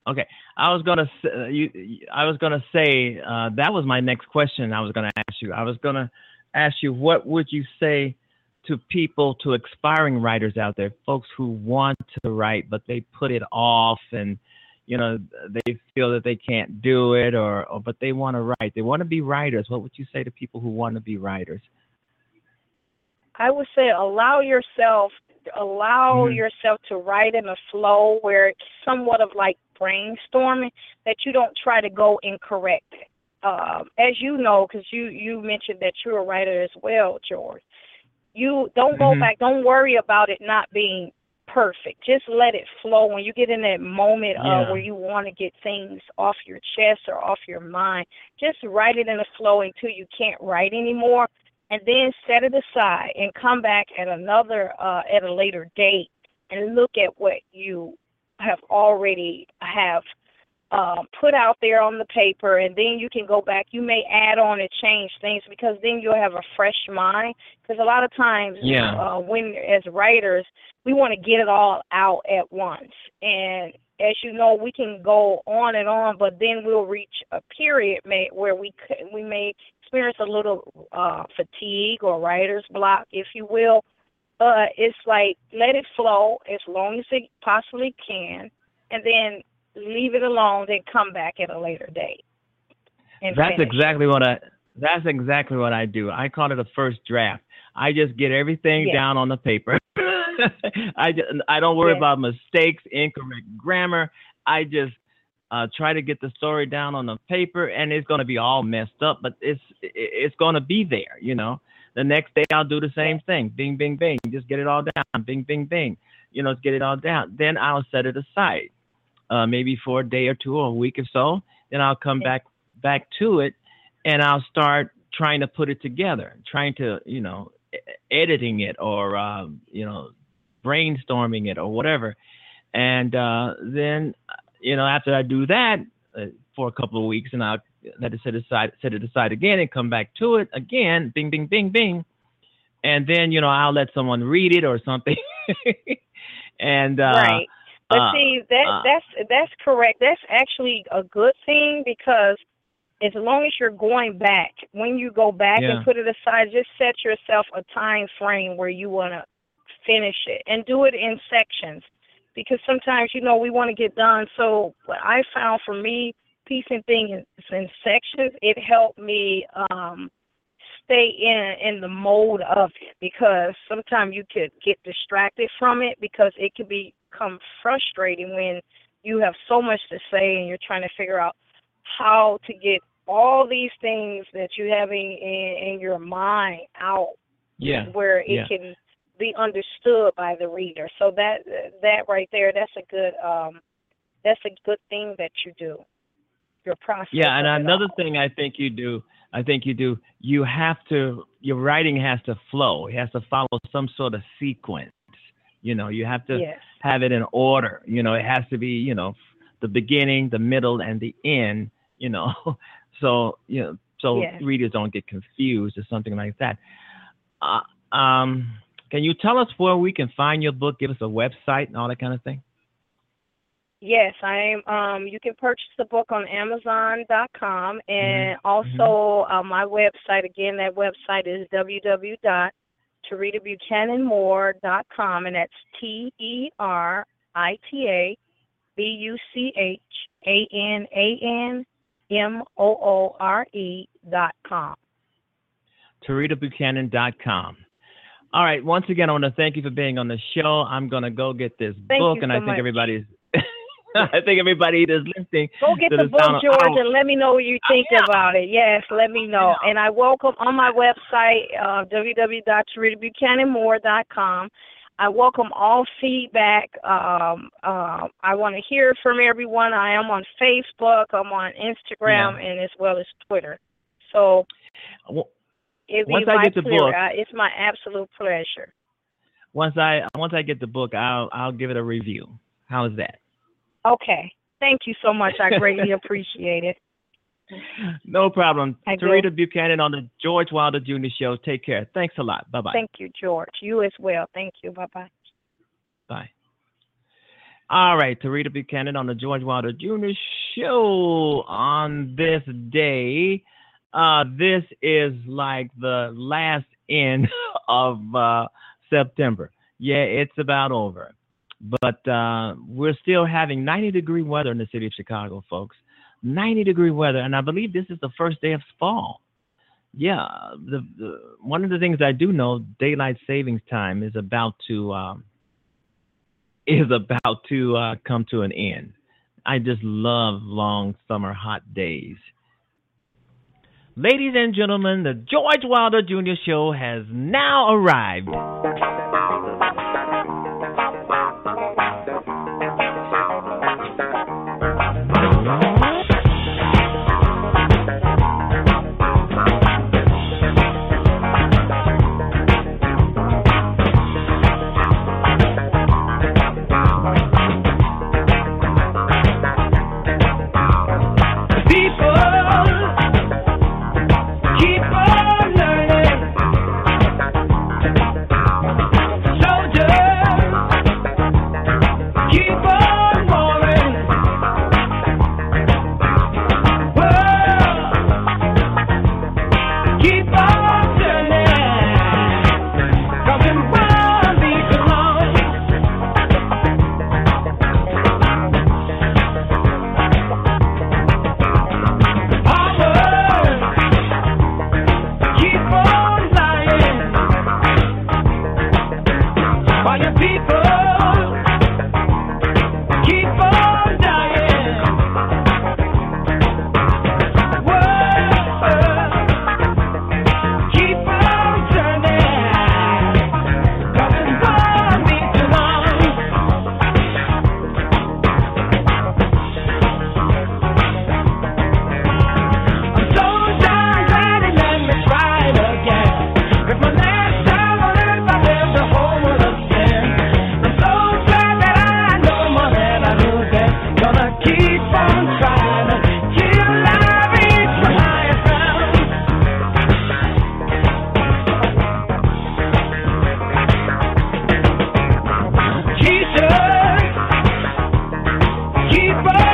Okay, I was gonna uh, you. I was gonna say uh, that was my next question. I was gonna ask you. I was gonna ask you what would you say to people, to aspiring writers out there, folks who want to write but they put it off and you know they feel that they can't do it or, or but they want to write. They want to be writers. What would you say to people who want to be writers? I would say allow yourself allow Mhm. yourself to write in a flow where it's somewhat of like brainstorming that you don't try to go incorrect. Um, as you know, because you you mentioned that you're a writer as well, George. You don't go Mhm. back. Don't worry about it not being perfect. Just let it flow. When you get in that moment Yeah. of where you want to get things off your chest or off your mind, just write it in a flow until you can't write anymore and then set it aside and come back at another uh, at a later date and look at what you have already have um, put out there on the paper and then you can go back you may add on and change things because then you'll have a fresh mind because a lot of times Yeah. uh, when as writers we want to get it all out at once and as you know we can go on and on but then we'll reach a period may, where we could, we may experience a little uh, fatigue or writer's block, if you will. But it's like let it flow as long as it possibly can, and then leave it alone. Then come back at a later date. That's finish. exactly what I. That's exactly what I do. I call it a first draft. I just get everything Yes. down on the paper. *laughs* I just, I don't worry Yes. about mistakes, incorrect grammar. I just uh, try to get the story down on the paper, and it's going to be all messed up, but it's it's going to be there. You know, the next day I'll do the same thing. Bing, bing, bing. Just get it all down. Bing, bing, bing. You know, get it all down. Then I'll set it aside, uh, maybe for a day or two or a week or so. Then I'll come back back to it, and I'll start trying to put it together, trying to you know, editing it or um, you know, brainstorming it or whatever. And uh, then, you know, after I do that uh, for a couple of weeks, and I'll let it set aside, set it aside again, and come back to it again. Bing, bing, bing, bing. And then, you know, I'll let someone read it or something. *laughs* and uh, right. But uh, see, that uh, that's that's correct. That's actually a good thing because as long as you're going back, when you go back Yeah. and put it aside, just set yourself a time frame where you want to finish it and do it in sections. Because sometimes, you know, we want to get done. So what I found for me, piecing things in sections, it helped me um stay in in the mode of it because sometimes you could get distracted from it because it could become frustrating when you have so much to say and you're trying to figure out how to get all these things that you have in, in, in your mind out yeah, where it yeah. can be understood by the reader. So that that right there, that's a good um that's a good thing that you do. Your process. Yeah, and another thing I think you do, I think you do, you have to, your writing has to flow. It has to follow some sort of sequence. You know, you have to Yes. have it in order. You know, it has to be, you know, the beginning, the middle, and the end. You know, *laughs* so you know, so Yes. readers don't get confused or something like that. Uh, um, can you tell us where we can find your book? Give us a website and all that kind of thing. Yes, I am. Um, you can purchase the book on Amazon.com and Mm-hmm. also uh, my website. Again, that website is www.teritabuchananmore.com, and that's T E R I T A B U C H A N A N M O O R E dot com. TeritaBuchanan.com. All right. Once again, I want to thank you for being on the show. I'm going to go get this Thank book, and so I think much. everybody's. *laughs* I think everybody that's listening. Go get the book, George, and let me know what you think yeah. about it. Yes, let me know. Yeah. And I welcome on my website, uh, www.teritabuchanan.more.com. I welcome all feedback. Um, uh, I want to hear from everyone. I am on Facebook. I'm on Instagram, and as well as Twitter. So Well, it'd be Once I my get the pleasure. book- I- It's my absolute pleasure. Once I once I get the book, I'll I'll give it a review. How is that? Okay. Thank you so much. I greatly *laughs* appreciate it. No problem. I. Terita Buchanan on the George Wilder Jr. Show. Take care. Thanks a lot. Bye bye. Thank you, George. You as well. Thank you. Bye bye. Bye. All right, Terita Buchanan on the George Wilder Jr. Show on this day. Uh, this is like the last end *laughs* of uh, September. Yeah, it's about over. But uh, we're still having 90 degree weather in the city of Chicago, folks. 90 degree weather, and I believe this is the first day of fall. Yeah, the, the one of the things I do know, daylight savings time is about to um, is about to uh, come to an end. I just love long summer hot days. Ladies and gentlemen, the George Wilder Jr. Show has now arrived. Bye.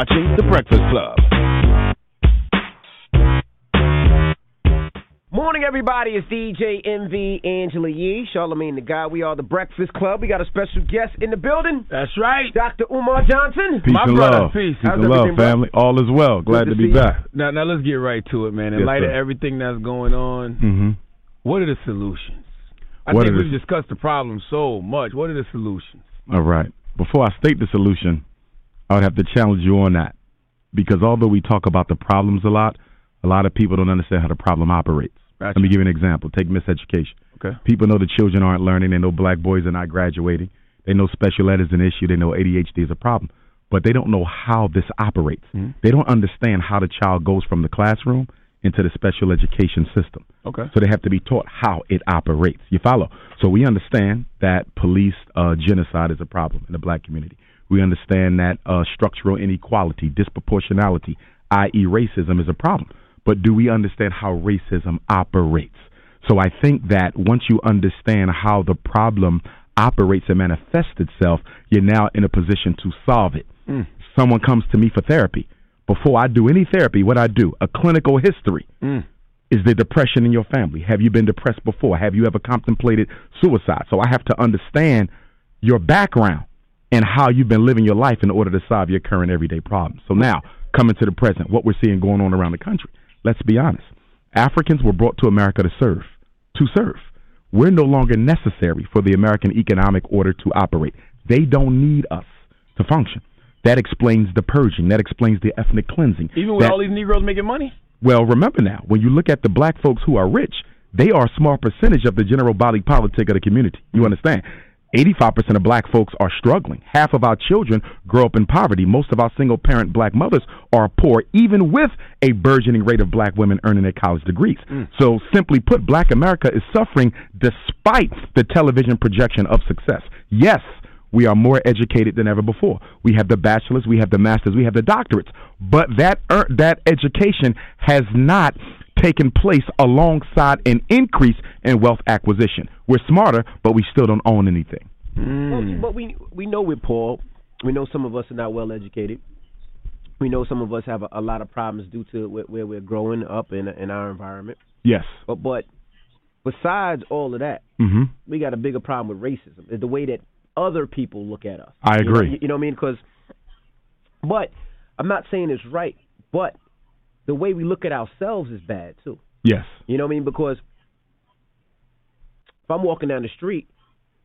Watching The Breakfast Club. Morning, everybody. It's DJ Envy Angela Yee, Charlemagne tha God. We are the Breakfast Club. We got a special guest in the building. That's right. Dr. Umar Johnson. Peace My and brother, love. peace. Peace How's and love, everything, bro? family. All is well. Glad to to, see be you. back. Now, now let's get right to it, man. In Yes, light of everything that's going on, hmm what are the solutions? I What think we've the- discussed the problem so much. What are the solutions? All right. Before I state the solution, I would have to challenge you on that. Because although we talk about the problems a lot, a lot of people don't understand how the problem operates. Gotcha. Let me give you an example. Take miseducation. Okay. People know the children aren't learning. They know black boys are not graduating. They know special ed is an issue. They know ADHD is a problem. But they don't know how this operates. Mhm. They don't understand how the child goes from the classroom into the special education system. Okay. So they have to be taught how it operates. You follow? So we understand that police uh, genocide is a problem in the black community. We understand that uh, structural inequality, disproportionality, i.e., racism, is a problem. But do we understand how racism operates? So I think that once you understand how the problem operates and manifests itself, you're now in a position to solve it. Mm. Someone comes to me for therapy. Before I do any therapy, what I do, a clinical history. Mm. Is there depression in your family? Have you been depressed before? Have you ever contemplated suicide? So I have to understand your background and how you've been living your life in order to solve your current everyday problems. So now, coming to the present, what we're seeing going on around the country. Let's be honest. Africans were brought to America to serve. To serve. We're no longer necessary for the American economic order to operate. They don't need us to function. That explains the purging. That explains the ethnic cleansing. Even with That- all these Negroes making money? well, remember now, when you look at the black folks who are rich, they are a small percentage of the general body politic of the community. You understand? 85% of black folks are struggling. Half of our children grow up in poverty. Most of our single parent black mothers are poor, even with a burgeoning rate of black women earning their college degrees. So, simply put, black America is suffering despite the television projection of success. Yes, we are more educated than ever before. We have the bachelors, we have the masters, we have the doctorates, but that er, that education has not taken place alongside an increase in wealth acquisition. We're smarter, but we still don't own anything. Well, but we we know with Paul, we know some of us are not well educated. We know some of us have a, a lot of problems due to where, where we're growing up in in our environment. Yes. But but besides all of that, hmm we got a bigger problem with racism. Is the way that other people look at us. I You know- agree. You know, what I mean? Because, but I'm not saying it's right, but the way we look at ourselves is bad too. Yes. You know what I mean? Because if I'm walking down the street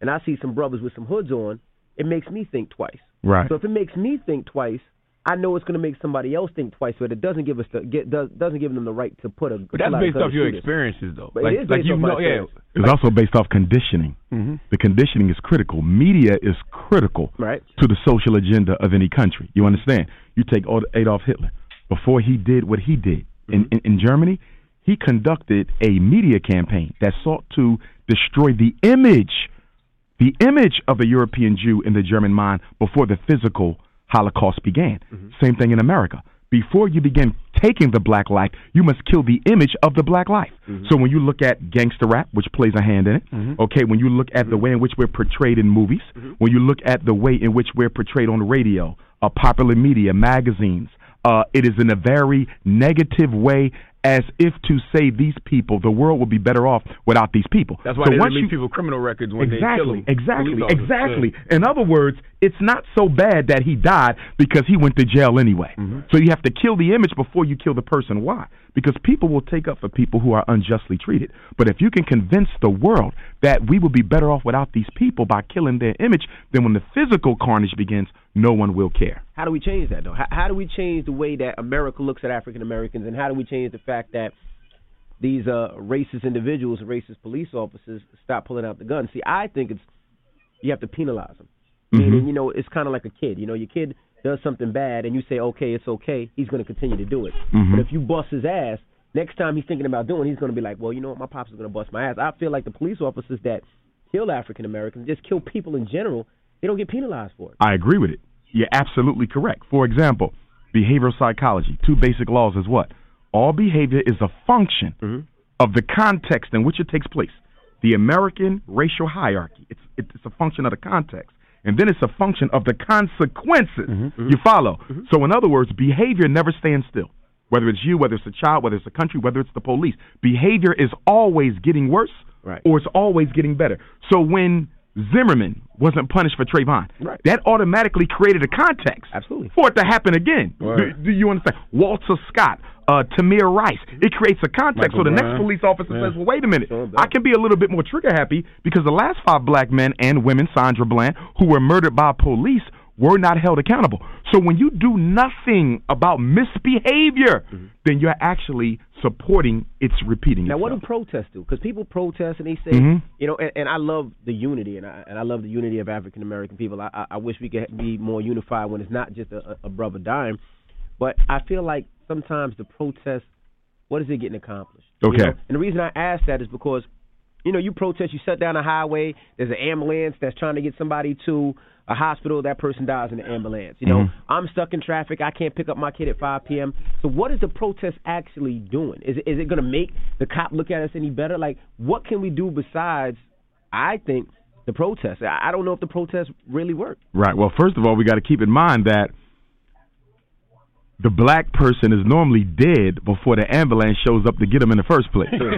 and I see some brothers with some hoods on, it makes me think twice. Right. So if it makes me think twice, I know it's going to make somebody else think twice, but it doesn't give us the get does, doesn't give them the right to put a. But that's pull out based gun off your experiences, though. But it like, is like you off my know, yeah. experience. It's also based off conditioning. Mm-hmm. The conditioning is critical. Media is critical Right. to the social agenda of any country. You understand? You take Ad- Adolf Hitler. Before he did what he did in, in, in Germany, he conducted a media campaign that sought to destroy the image, the image of a European Jew in the German mind before the physical Holocaust began. Mm-hmm. Same thing in America. Before you begin taking the black life, you must kill the image of the black life. Mm-hmm. So when you look at gangster rap, which plays a hand in it, mm-hmm. okay, when you look at the way in which we're portrayed in movies, when you look at the way in which we're portrayed on radio, uh, popular media, magazines, uh, it is in a very negative way, as if to say these people, the world would be better off without these people. That's why so they once release you, people criminal records when they kill exactly, them. exactly, Police officers, exactly. yeah. In other words, it's not so bad that he died because he went to jail anyway. Mm-hmm. So you have to kill the image before you kill the person. Why? Because people will take up for people who are unjustly treated. But if you can convince the world that we will be better off without these people by killing their image, then when the physical carnage begins, no one will care. How do we change that though? How, how do we change the way that America looks at African Americans, and how do we change the fact that these uh, racist individuals, racist police officers, stop pulling out the gun? See, I think it's you have to penalize them. Meaning, you know, it's kind of like a kid. You know, your kid does something bad, and you say, "Okay, it's okay." He's going to continue to do it. But if you bust his ass, next time he's thinking about doing, it, he's going to be like, "Well, you know what? My pops is going to bust my ass." I feel like the police officers that kill African Americans, just kill people in general, they don't get penalized for it. I agree with it. You're absolutely correct. For example, behavioral psychology, two basic laws is what? All behavior is a function mm-hmm. of the context in which it takes place. The American racial hierarchy, it's, it's a function of the context and then it's a function of the consequences. Mm-hmm. mm-hmm. You follow? Mm-hmm. So, in other words, behavior never stands still. Whether it's you, whether it's a child, whether it's a country, whether it's the police, behavior is always getting worse Right. or it's always getting better. So when Zimmerman wasn't punished for Trayvon, Right. that automatically created a context Absolutely. for it to happen again. Do, do you understand? Walter Scott, uh, Tamir Rice. It creates a context. Michael so the next police officer Yeah. says, "Well, wait a minute. I can be a little bit more trigger happy because the last five black men and women, Sandra Bland, who were murdered by police." Were not held accountable. So when you do nothing about misbehavior, then you're actually supporting its repeating. Now, what do protests do? Because people protest and they say, Mhm. you know, and, and I love the unity, and I and I love the unity of African American people. I, I I wish we could be more unified when it's not just a, a brother dying, but I feel like sometimes the protest, what is it getting accomplished? You Okay. know? And the reason I ask that is because, you know, you protest, you shut down a highway. There's an ambulance that's trying to get somebody to a hospital. That person dies in the ambulance. You know, Mhm. I'm stuck in traffic. I can't pick up my kid at 5 p.m. So what is the protest actually doing? Is it, is it going to make the cop look at us any better? Like, what can we do besides? I think the protest. I don't know if the protest really work. Right. Well, first of all, we got to keep in mind that the black person is normally dead before the ambulance shows up to get him in the first place. True,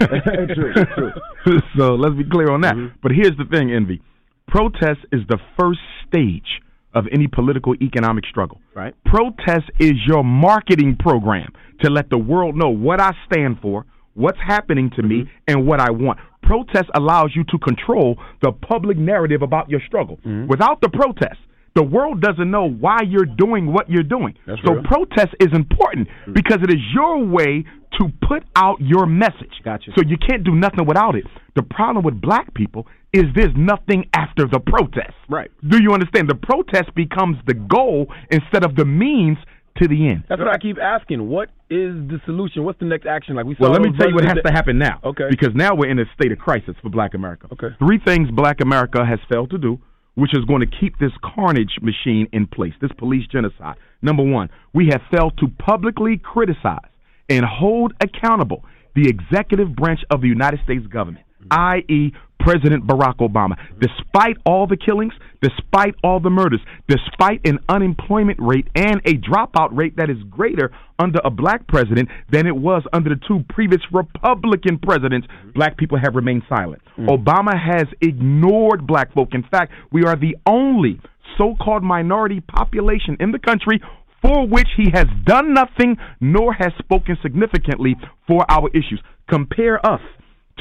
true. *laughs* so let's be clear on that. Mm-hmm. But here's the thing, Envy. Protest is the first stage of any political economic struggle. Right. Protest is your marketing program to let the world know what I stand for, what's happening to me, mm-hmm. and what I want. Protest allows you to control the public narrative about your struggle. Mm-hmm. Without the protest, the world doesn't know why you're doing what you're doing. That's so real. protest is important mm. because it is your way to put out your message. Gotcha. So you can't do nothing without it. The problem with black people is there's nothing after the protest. Right. Do you understand? The protest becomes the goal instead of the means to the end. That's what I keep asking. What is the solution? What's the next action? Like we saw. Well, let me tell you what has to happen now. Okay. Because now we're in a state of crisis for black America. Okay. Three things black America has failed to do, which is going to keep this carnage machine in place, this police genocide. Number one, we have failed to publicly criticize and hold accountable the executive branch of the United States government, mm-hmm. i.e., President Barack Obama. Despite all the killings, despite all the murders, despite an unemployment rate and a dropout rate that is greater under a black president than it was under the two previous Republican presidents, black people have remained silent. Mm. Obama has ignored black folk. In fact, we are the only so called minority population in the country for which he has done nothing nor has spoken significantly for our issues. Compare us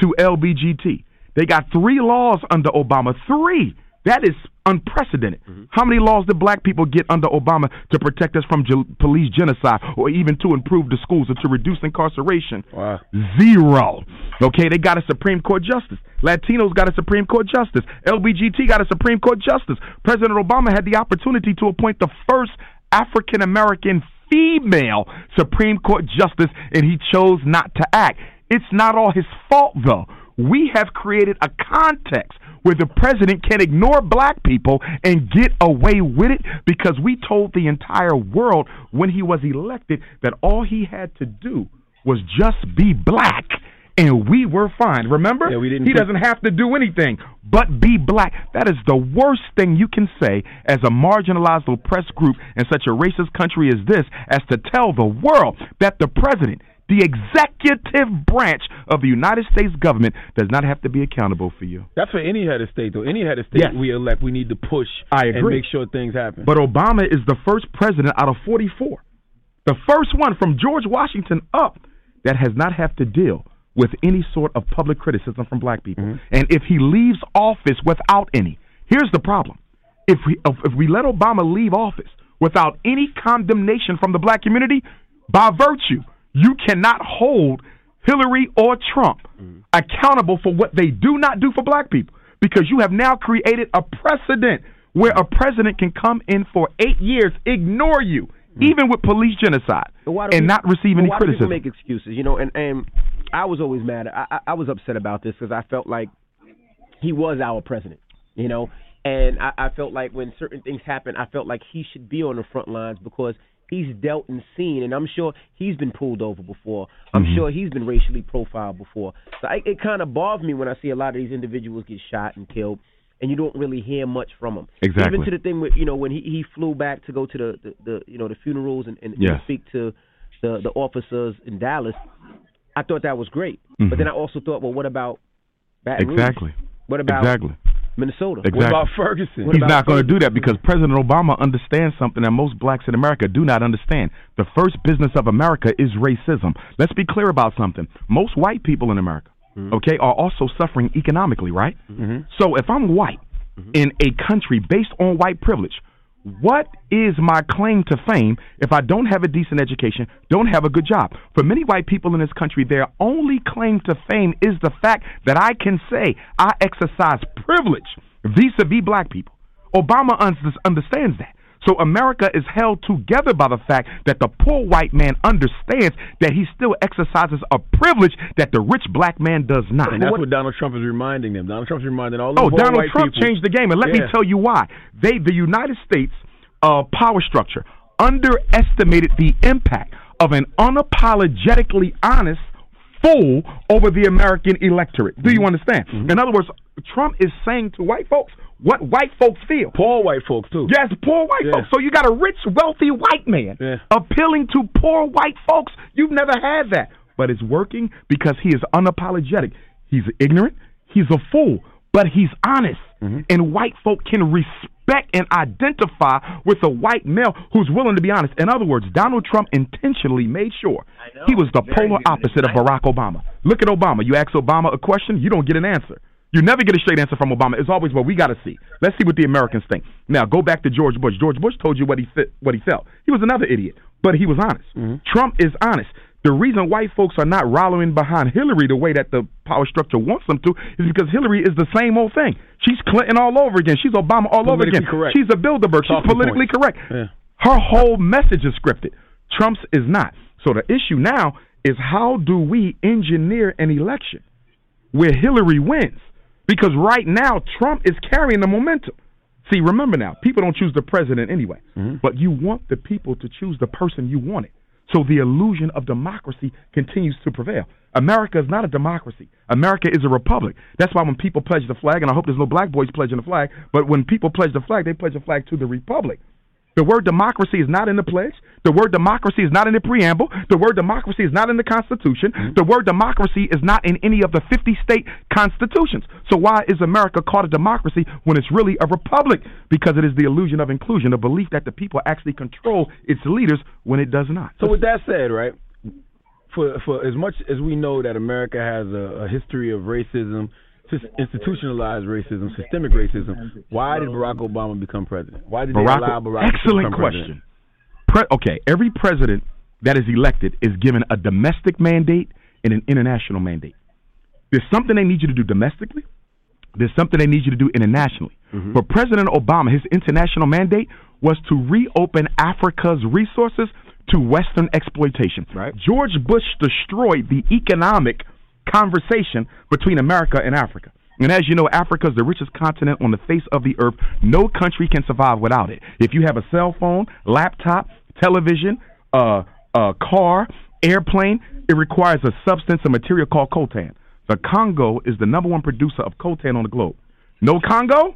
to LBGT. They got three laws under Obama. Three. That is unprecedented. Mm-hmm. How many laws did black people get under Obama to protect us from ge- police genocide or even to improve the schools or to reduce incarceration? Wow. Zero. Okay, they got a Supreme Court justice. Latinos got a Supreme Court justice. LBGT got a Supreme Court justice. President Obama had the opportunity to appoint the first African American female Supreme Court justice, and he chose not to act. It's not all his fault, though. We have created a context where the president can ignore black people and get away with it because we told the entire world when he was elected that all he had to do was just be black and we were fine. Remember? Yeah, we didn't he doesn't have to do anything but be black. That is the worst thing you can say as a marginalized oppressed group in such a racist country as this as to tell the world that the president the executive branch of the United States government does not have to be accountable for you. That's for any head of state, though. Any head of state Yes. we elect, we need to push I agree. and make sure things happen. But Obama is the first president out of 44, the first one from George Washington up that has not have to deal with any sort of public criticism from black people. Mm-hmm. And if he leaves office without any, here's the problem. If we if we let Obama leave office without any condemnation from the black community, by virtue, you cannot hold Hillary or Trump mm-hmm. accountable for what they do not do for black people because you have now created a precedent where a president can come in for eight years, ignore you, mm-hmm. even with police genocide, and we- not receive any why do criticism. people make excuses? You know, and and I was always mad. I I, was upset about this because I felt like he was our president. You know, and I, I felt like when certain things happen, I felt like he should be on the front lines because he's dealt and seen, and I'm sure he's been pulled over before. I'm Mm-hmm. sure he's been racially profiled before. So I, it kind of bothers me when I see a lot of these individuals get shot and killed. and you don't really hear much from them. Exactly. Even to the thing with you know when he, he flew back to go to the, the, the you know the funerals and, and, Yes. and speak to the the officers in Dallas. I thought that was great, Mhm. but then I also thought, well, what about Baton Rouge? Exactly. What about Exactly. Minnesota? Exactly. What about Ferguson? What He's about not going to do that because President Obama understands something that most blacks in America do not understand. The first business of America is racism. Let's be clear about something. Most white people in America, okay, are also suffering economically, right? Mm-hmm. So if I'm white in a country based on white privilege, what is my claim to fame if I don't have a decent education, don't have a good job? For many white people in this country, their only claim to fame is the fact that I can say I exercise privilege vis a vis black people. Obama un- understands that. So America is held together by the fact that the poor white man understands that he still exercises a privilege that the rich black man does not. And that's what Donald Trump is reminding them. Donald Trump's reminding all the Oh, Donald Trump people. changed the game, and let me tell you why. They, the United States uh, power structure, underestimated the impact of an unapologetically honest fool over the American electorate. Do you understand? In other words, Trump is saying to white folks what white folks feel. Poor white folks too. Yes, poor white Yeah. folks. So you got a rich, wealthy white man Yeah. appealing to poor white folks. You've never had that. But it's working because he is unapologetic. He's ignorant. He's a fool. But he's honest. Mm-hmm. And white folk can respect and identify with a white male who's willing to be honest. In other words, Donald Trump intentionally made sure he was the Very polar opposite of Barack Obama. Look at Obama. You ask Obama a question, you don't get an answer. You never get a straight answer from Obama. It's always, well, we got to see. Let's see what the Americans think. Now, go back to George Bush. George Bush told you what he what he felt. He was another idiot, but he was honest. Trump is honest. The reason white folks are not rallying behind Hillary the way that the power structure wants them to is because Hillary is the same old thing. She's Clinton all over again. She's Obama all over again. correct. She's a Bilderberg. She's politically points. correct. Yeah. Her whole message is scripted. Trump's is not. So the issue now is how do we engineer an election where Hillary wins? Because right now Trump is carrying the momentum. See, remember now, people don't choose the president anyway, mm-hmm. but you want the people to choose the person you wanted. So the illusion of democracy continues to prevail. America is not a democracy. America is a republic. That's why when people pledge the flag, and I hope there's no black boys pledging the flag, but when people pledge the flag, they pledge the flag to the republic. The word democracy is not in the pledge. The word democracy is not in the preamble. The word democracy is not in the Constitution. Mm-hmm. The word democracy is not in any of the 50 state constitutions. So why is America called a democracy when it's really a republic? Because it is the illusion of inclusion, the belief that the people actually control its leaders when it does not. So with that said, right, for for as much as we know that America has a, a history of racism, institutionalized racism, systemic racism, why did Barack Obama become president? Why did they allow Barack to excellent become president? question. Pre- okay, every president that is elected is given a domestic mandate and an international mandate. There's something they need you to do domestically. There's something they need you to do internationally. Mm-hmm. For President Obama, his international mandate was to reopen Africa's resources to Western exploitation. Right. George Bush destroyed the economic conversation between America and Africa. And as you know, Africa is the richest continent on the face of the earth. No country can survive without it. If you have a cell phone, laptop, television, uh, a car, airplane, it requires a substance, a material called coltan. The Congo is the number one producer of coltan on the globe. No Congo,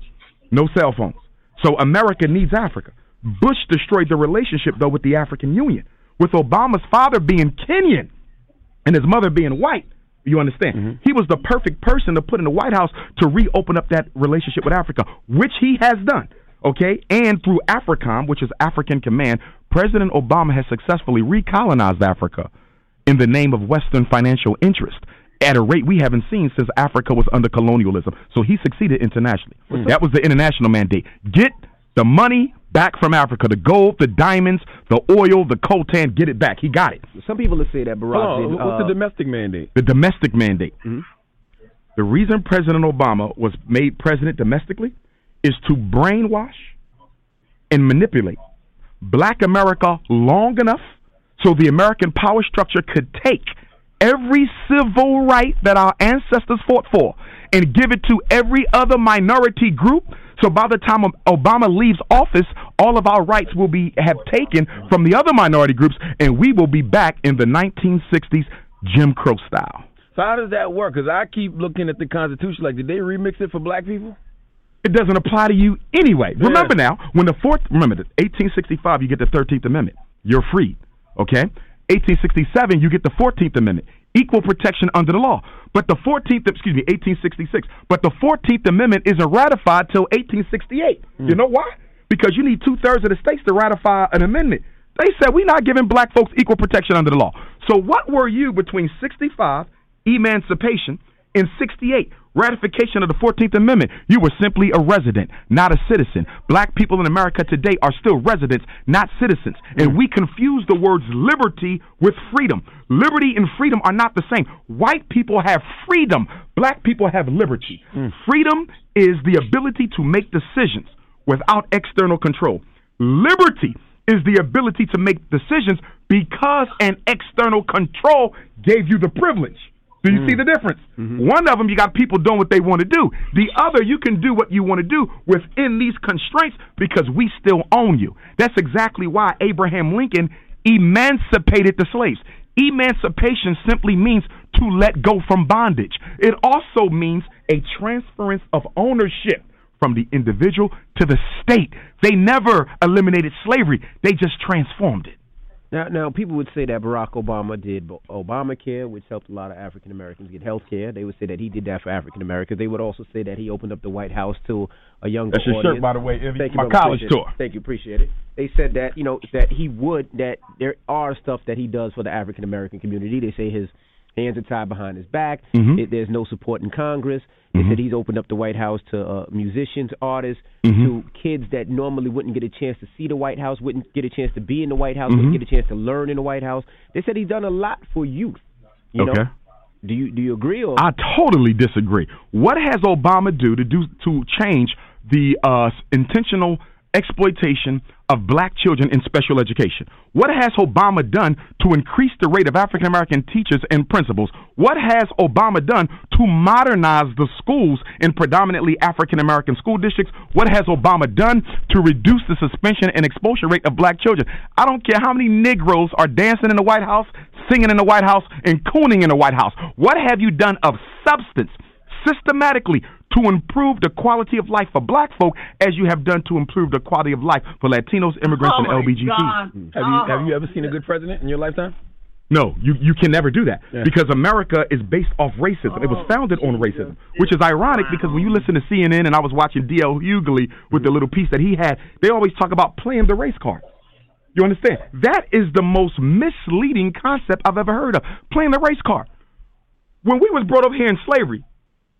no cell phones. So America needs Africa. Bush destroyed the relationship, though, with the African Union. With Obama's father being Kenyan and his mother being white, you understand? Mm-hmm. He was the perfect person to put in the White House to reopen up that relationship with Africa, which he has done. Okay? And through AFRICOM, which is African Command, President Obama has successfully recolonized Africa in the name of Western financial interest at a rate we haven't seen since Africa was under colonialism. So he succeeded internationally. That was the international mandate. Get the money back from Africa the gold, the diamonds, the oil, the coltan, get it back. He got it. Some people would say that Barack Hold on, didn't. what's uh, the domestic mandate? The domestic mandate. The reason President Obama was made president domestically is to brainwash and manipulate black America long enough so the American power structure could take every civil right that our ancestors fought for and give it to every other minority group. So by the time Obama leaves office, all of our rights will be have taken from the other minority groups, and we will be back in the 1960s Jim Crow style. So how does that work? Because I keep looking at the Constitution. Like, did they remix it for black people? it doesn't apply to you anyway. Yeah. Remember now, when the fourth, remember, 1865, you get the 13th Amendment. You're free. Okay? 1867, you get the 14th Amendment. Equal protection under the law. But the 14th, excuse me, 1866. But the 14th Amendment isn't ratified till 1868. Mm. You know why? Because you need two thirds of the states to ratify an amendment. They said we're not giving black folks equal protection under the law. So what were you between 65, emancipation, and 68, ratification of the 14th Amendment. You were simply a resident, not a citizen. Black people in America today are still residents, not citizens. And we confuse the words liberty with freedom. Liberty and freedom are not the same. White people have freedom, black people have liberty. Mm. Freedom is the ability to make decisions without external control. Liberty is the ability to make decisions because an external control gave you the privilege. Do you mm. see the difference? Mm-hmm. One of them, you got people doing what they want to do. The other, you can do what you want to do within these constraints because we still own you. That's exactly why Abraham Lincoln emancipated the slaves. Emancipation simply means to let go from bondage. It also means a transference of ownership from the individual to the state. They never eliminated slavery, they just transformed it. Now, now people would say that Barack Obama did Obamacare, which helped a lot of African Americans get health care. They would say that he did that for African Americans. They would also say that he opened up the White House to a younger That's your audience. shirt, by the way. Thank My you, college tour. It. Thank you, appreciate it. They said that you know that he would that there are stuff that he does for the African American community. They say his hands are tied behind his back. Mm-hmm. It, there's no support in Congress. They mm-hmm. said he's opened up the White House to uh, musicians, artists, mm-hmm. to kids that normally wouldn't get a chance to see the White House, wouldn't get a chance to be in the White House, Mm-hmm. wouldn't get a chance to learn in the White House. They said he's done a lot for youth. You okay. know? Do you do you agree or I totally disagree. What has Obama do to do to change the uh, intentional exploitation of black children in special education? What has Obama done to increase the rate of African American teachers and principals? What has Obama done to modernize the schools in predominantly African American school districts? What has Obama done to reduce the suspension and expulsion rate of black children? I don't care how many Negroes are dancing in the White House, singing in the White House, and cooning in the White House. What have you done of substance? systematically to improve the quality of life for black folk as you have done to improve the quality of life for Latinos, immigrants, oh and LBGT. God. Have you have you ever oh. seen a good president in your lifetime? No, you, you can never do that Yeah. because America is based off racism. it was oh, founded on racism, which is ironic because when you listen to CNN and I was watching D.L. Hughley with the little piece that he had, they always talk about playing the race card. You understand? That is the most misleading concept I've ever heard of. Playing the race card. When we was brought up here in slavery,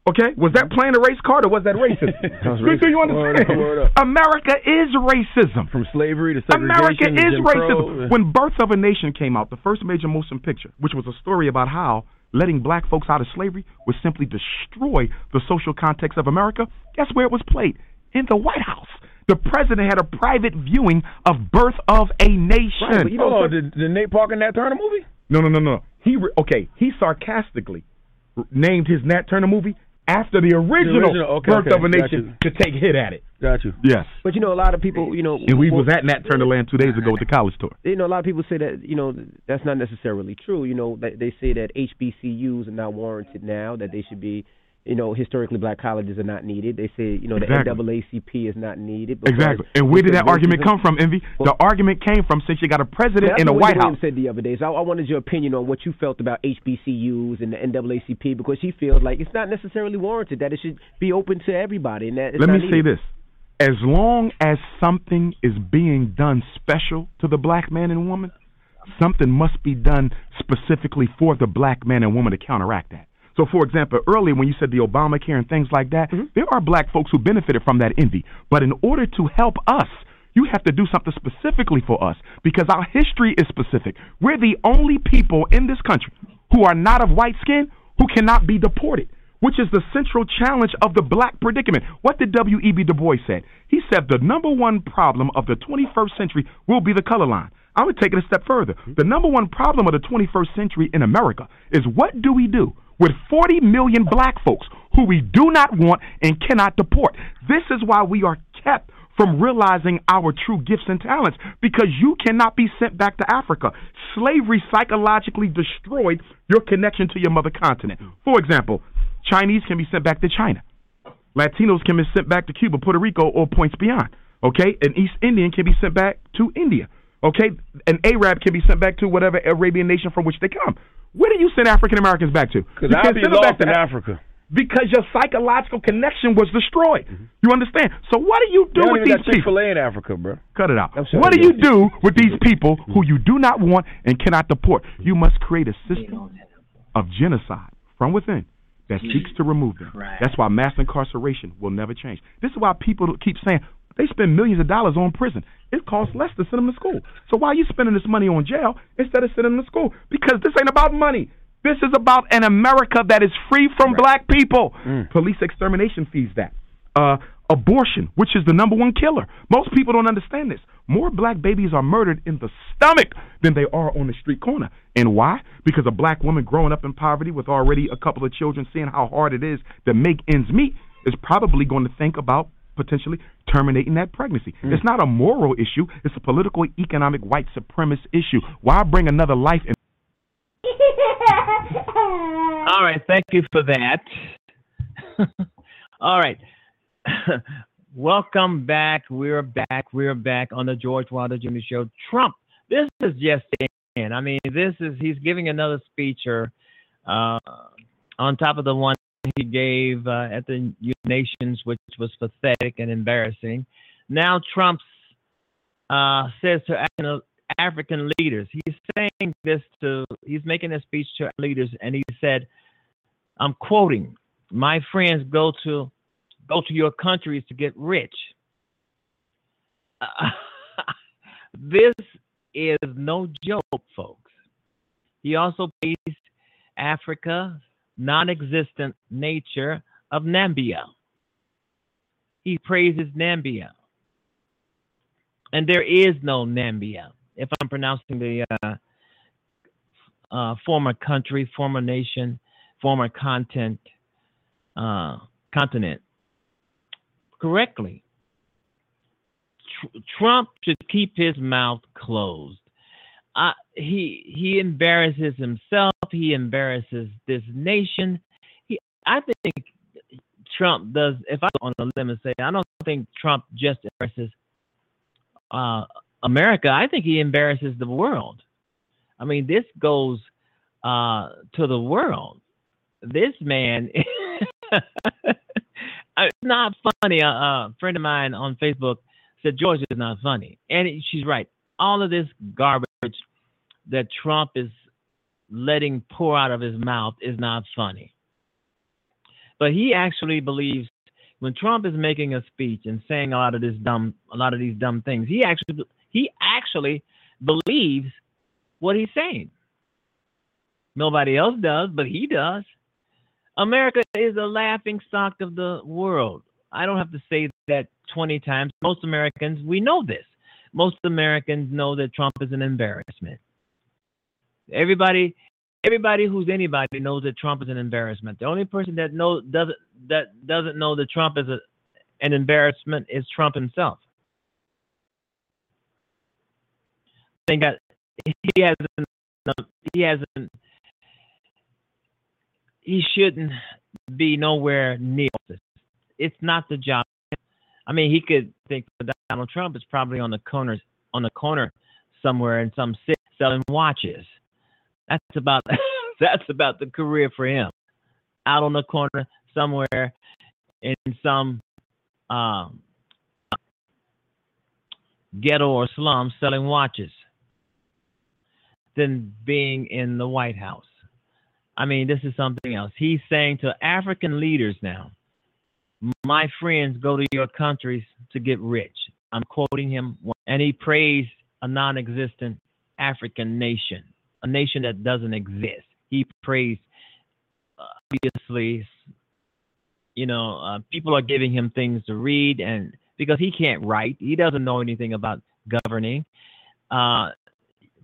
okay, was that playing a race card or was that racism? *laughs* That was Do- Do you racist. Word understand? up, word up. America is racism. From slavery to segregation to is Jim racism. When Birth of a Nation came out, the first major motion picture, which was a story about how letting black folks out of slavery would simply destroy the social context of America, guess where it was played? In the White House. The president had a private viewing of Birth of a Nation. Right, but you know, oh, on, did, did Nate Parker Nat Turner movie? no, no, no, no. He re- okay. He sarcastically named his Nat Turner movie after the original, original, okay, Birth okay, of a Nation to take hit at it. Got you. Yes. But you know, a lot of people, you know, And we well, was at Nat Turner Land two days ago with the college tour. you know, a lot of people say that you know that's not necessarily true. You know, they, they say that HBCUs are not warranted now; that they should be, you know, historically black colleges are not needed. They say you know Exactly. the NAACP is not needed. Exactly. And where did that argument come from, Envy? the argument came from since you got a president in the White William House. said the other day. So I, I wanted your opinion on what you felt about HBCUs and the NAACP because he feels like it's not necessarily warranted that it should be open to everybody. And that Let me say this. As long as something is being done special to the black man and woman, something must be done specifically for the black man and woman to counteract that. So, for example, earlier when you said the Obamacare and things like that, Mm-hmm. there are black folks who benefited from that envy. But in order to help us, you have to do something specifically for us because our history is specific. We're the only people in this country who are not of white skin who cannot be deported, which is the central challenge of the black predicament. What did W.E.B. Du Bois say? He said the number one problem of the 21st century will be the color line. I would take it a step further. The number one problem of the 21st century in America is what do we do with 40 million black folks who we do not want and cannot deport? This is why we are kept from realizing our true gifts and talents because you cannot be sent back to Africa. Slavery psychologically destroyed your connection to your mother continent. For example, Chinese can be sent back to China. Latinos can be sent back to Cuba, Puerto Rico, or points beyond. Okay, an East Indian can be sent back to India. Okay, an Arab can be sent back to whatever Arabian nation from which they come. Where do you send African Americans back to? Because You I'll can't be send them lost back in to Africa. because your psychological connection was destroyed. Mm-hmm. You understand? So what do you do with these got Chick people? Fil A in Africa, bro. Cut it out. What do you do with these people who mm-hmm. you do not want and cannot deport? You must create a system of genocide from within that seeks to remove them. That's why mass incarceration will never change. This is why people keep saying they spend millions of dollars on prison. It costs less to send them to school. So why are you spending this money on jail instead of sending them to school? Because this ain't about money. This is about an America that is free from black people. Police extermination feeds that. Uh, abortion, which is the number one killer. Most people don't understand this. More black babies are murdered in the stomach than they are on the street corner. And why? Because a black woman growing up in poverty with already a couple of children, seeing how hard it is to make ends meet, is probably going to think about potentially terminating that pregnancy. It's not a moral issue, it's a political, economic, white supremacist issue. Why bring another life in? *laughs* All right, thank you for that. *laughs* All right. *laughs* Welcome back. We're back. We're back on the George Wilder Jr. Show. Trump, this is just in. I mean, this is, he's giving another speech or, uh, on top of the one he gave uh, at the United Nations, which was pathetic and embarrassing. Now Trump uh, says to African, leaders, he's saying this to, he's making a speech to leaders, and he said, I'm quoting, "My friends, go to go to your countries to get rich." Uh, *laughs* this is no joke, folks. He also praised Africa non-existent nature of Namibia. He praises Namibia, and there is no Namibia. If I'm pronouncing the uh, uh, former country, former nation, former content, uh, continent correctly. Tr- Trump should keep his mouth closed. Uh, he he embarrasses himself. He embarrasses this nation. He, I think Trump does. If I on the limb and say, I don't think Trump just embarrasses uh, America. I think he embarrasses the world. I mean, this goes uh, to the world. This man, *laughs* it's not funny. Uh, a friend of mine on Facebook said George is not funny, and she's right. All of this garbage that Trump is letting pour out of his mouth is not funny. But he actually believes when Trump is making a speech and saying a lot of this dumb, a lot of these dumb things, he actually he actually believes what he's saying. Nobody else does, but he does. America is a laughing stock of the world. I don't have to say that 20 times. Most Americans, we know this. Most Americans know that Trump is an embarrassment. Everybody, everybody who's anybody knows that Trump is an embarrassment. The only person that knows doesn't that doesn't know that Trump is a, an embarrassment is Trump himself. I think that he hasn't he hasn't he shouldn't be nowhere near this. It's not the job. I mean, he could think that Donald Trump is probably on the corner on the corner somewhere in some city selling watches. That's about *laughs* that's about the career for him. Out on the corner somewhere in some um, ghetto or slum selling watches than being in the White House. I mean, this is something else. He's saying to African leaders now, my friends go to your countries to get rich. I'm quoting him, and he praised a non existent African nation, a nation that doesn't exist. He praised, uh, obviously, you know, uh, people are giving him things to read, and because he can't write, he doesn't know anything about governing. Uh,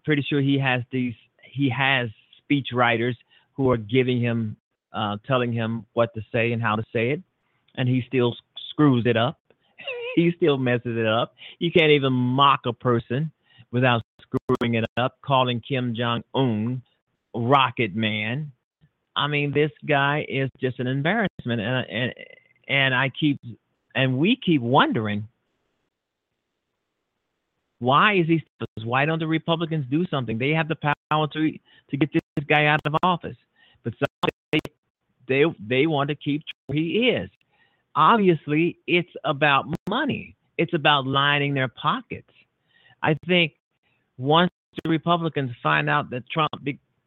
pretty sure he has these, he has speech writers who are giving him, uh, telling him what to say and how to say it and he still screws it up. *laughs* he still messes it up. You can't even mock a person without screwing it up, calling Kim Jong Un Rocket Man. I mean, this guy is just an embarrassment, and and And I keep and we keep wondering why is he why don't the Republicans do something? They have the power to to get this guy out of office. But they they, they want to keep where he is. Obviously, it's about money. It's about lining their pockets. I think once the Republicans find out that Trump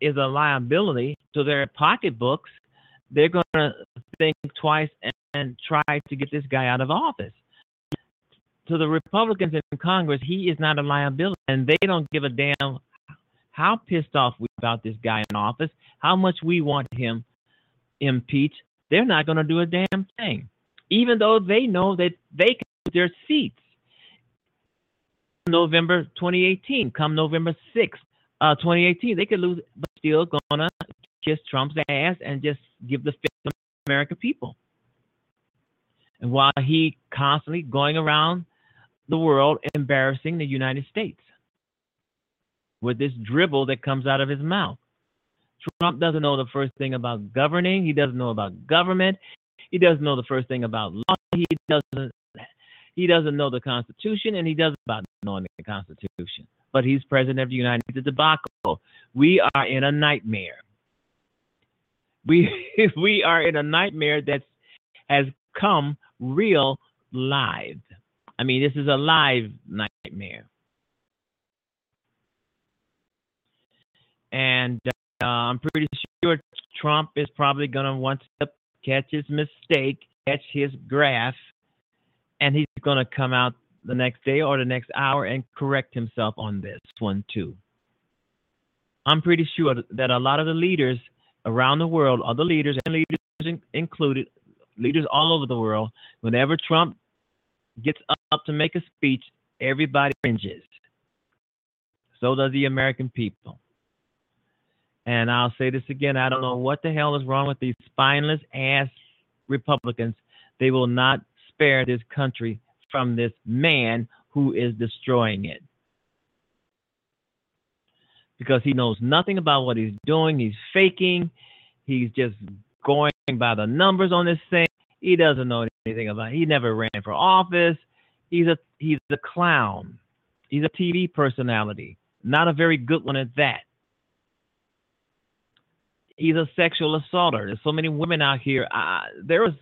is a liability to their pocketbooks, they're going to think twice and, and try to get this guy out of office. To the Republicans in Congress, he is not a liability, and they don't give a damn how pissed off we about this guy in office, how much we want him impeached. They're not going to do a damn thing, even though they know that they can lose their seats. November 2018, come November 6th, uh, 2018, they could lose, but still gonna kiss Trump's ass and just give the fifth to American people. And while he constantly going around the world embarrassing the United States with this dribble that comes out of his mouth. Trump doesn't know the first thing about governing. He doesn't know about government. He doesn't know the first thing about law. He doesn't he doesn't know the Constitution, and he doesn't about knowing the Constitution. But he's president of the United States. Debacle. We are in a nightmare. We *laughs* we are in a nightmare that has come real live. I mean, this is a live nightmare. And uh, I'm pretty sure Trump is probably going to want to catch his mistake, catch his graph, and he's going to come out the next day or the next hour and correct himself on this one too. I'm pretty sure that a lot of the leaders around the world, other leaders and leaders included, leaders all over the world, whenever Trump gets up to make a speech, everybody cringes. So does the American people. And I'll say this again I don't know what the hell is wrong with these spineless ass Republicans. They will not spare this country from this man who is destroying it. Because he knows nothing about what he's doing. He's faking. He's just going by the numbers on this thing. He doesn't know anything about it. He never ran for office. He's a he's a clown. He's a TV personality. Not a very good one at that he's a sexual assaulter. There's so many women out here. Uh, there was,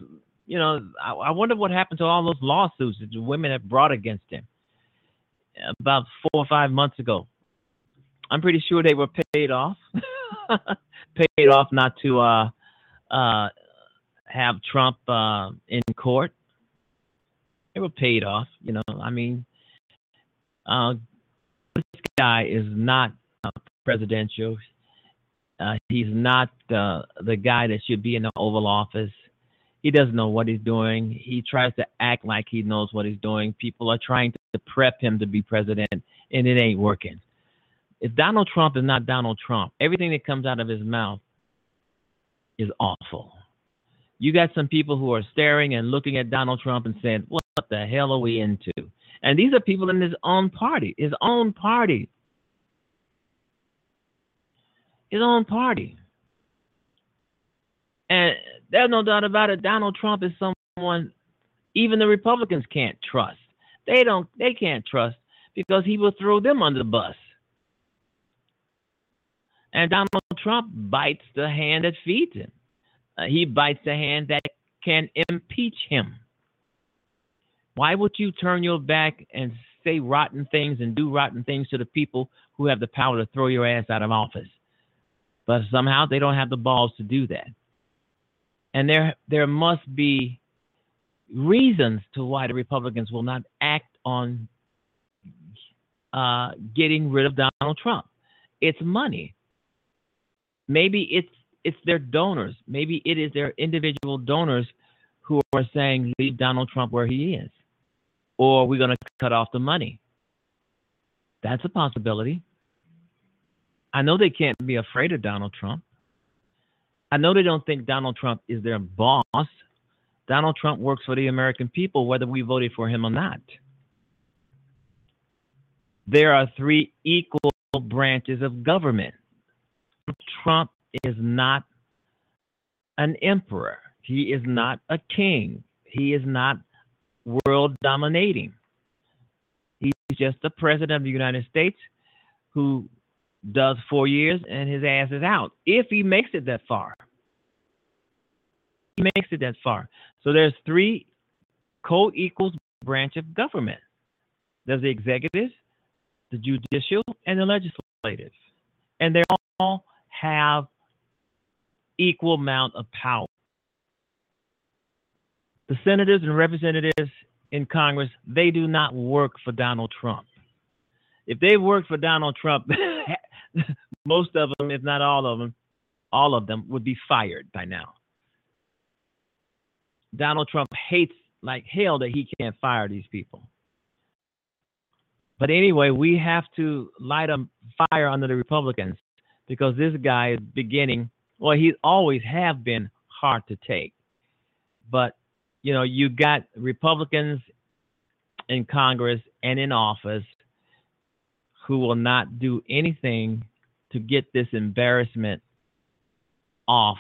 you know, I, I, wonder what happened to all those lawsuits that the women have brought against him about four or five months ago. I'm pretty sure they were paid off, *laughs* paid off not to uh, uh, have Trump uh, in court. They were paid off. You know, I mean, uh, this guy is not presidential. Uh, he's not uh, the guy that should be in the Oval Office. He doesn't know what he's doing. He tries to act like he knows what he's doing. People are trying to prep him to be president, and it ain't working. If Donald Trump is not Donald Trump, everything that comes out of his mouth is awful. You got some people who are staring and looking at Donald Trump and saying, What the hell are we into? And these are people in his own party, his own party his own party. And there's no doubt about it. Donald Trump is someone even the Republicans can't trust. They don't. They can't trust because he will throw them under the bus. And Donald Trump bites the hand that feeds him. Uh, he bites the hand that can impeach him. Why would you turn your back and say rotten things and do rotten things to the people who have the power to throw your ass out of office? But somehow they don't have the balls to do that. And there there must be reasons to why the Republicans will not act on uh, getting rid of Donald Trump. It's money. Maybe it's it's their donors. Maybe it is their individual donors who are saying leave Donald Trump where he is, or we're going to cut off the money. That's a possibility. I know they can't be afraid of Donald Trump. I know they don't think Donald Trump is their boss. Donald Trump works for the American people, whether we voted for him or not. There are three equal branches of government. Trump is not an emperor, he is not a king. he is not world dominating. He's just the president of the United States who does four years and his ass is out if he makes it that far. He makes it that far. So there's three co-equals branch of government. There's the executive, the judicial, and the legislative, and they all have equal amount of power. The senators and representatives in Congress, they do not work for Donald Trump. If they worked for Donald Trump, *laughs* *laughs* most of them, if not all of them, all of them would be fired by now. Donald Trump hates like hell that he can't fire these people. But anyway, we have to light a fire under the Republicans because this guy is beginning, well, he always have been hard to take. But, you know, you got Republicans in Congress and in office who will not do anything to get this embarrassment off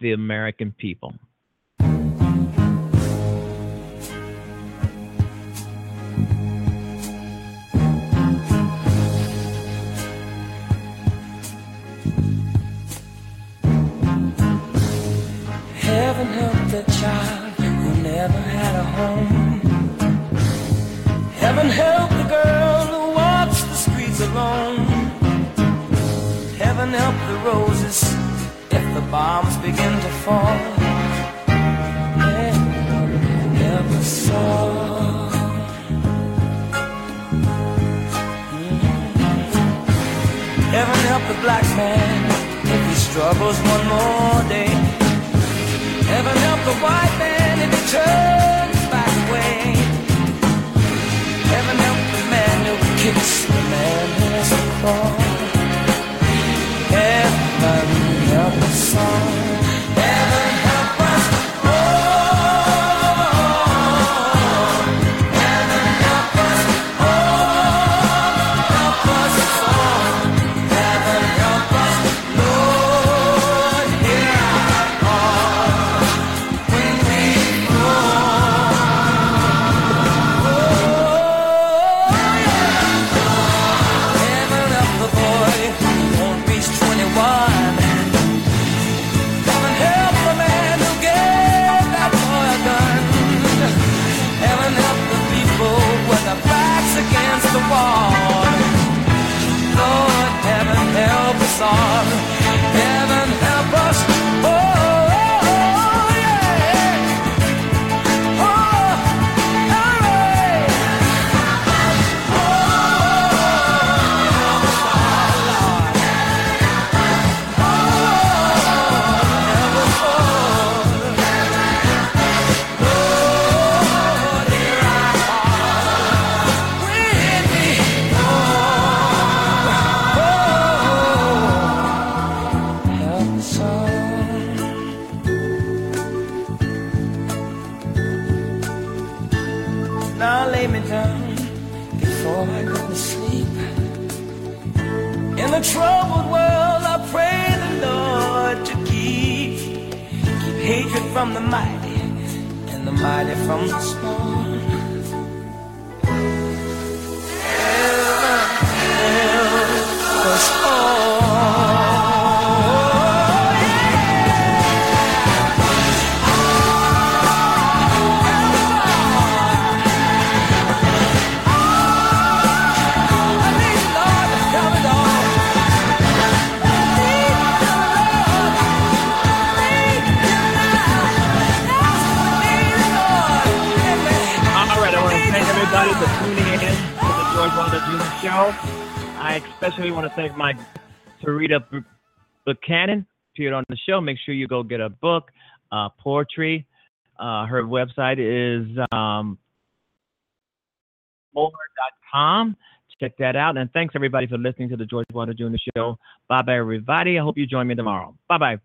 the American people. Heaven help the child who never had a home. Heaven help Heaven help the roses if the bombs begin to fall. Help us. Heaven help the black man if he struggles one more day. Thank my Terita Buchanan, appeared on the show. Make sure you go get a book, uh, poetry. Uh, her website is um, more.com. Check that out. And thanks everybody for listening to the George Wilder Jr. Show. Bye bye, everybody. I hope you join me tomorrow. Bye bye.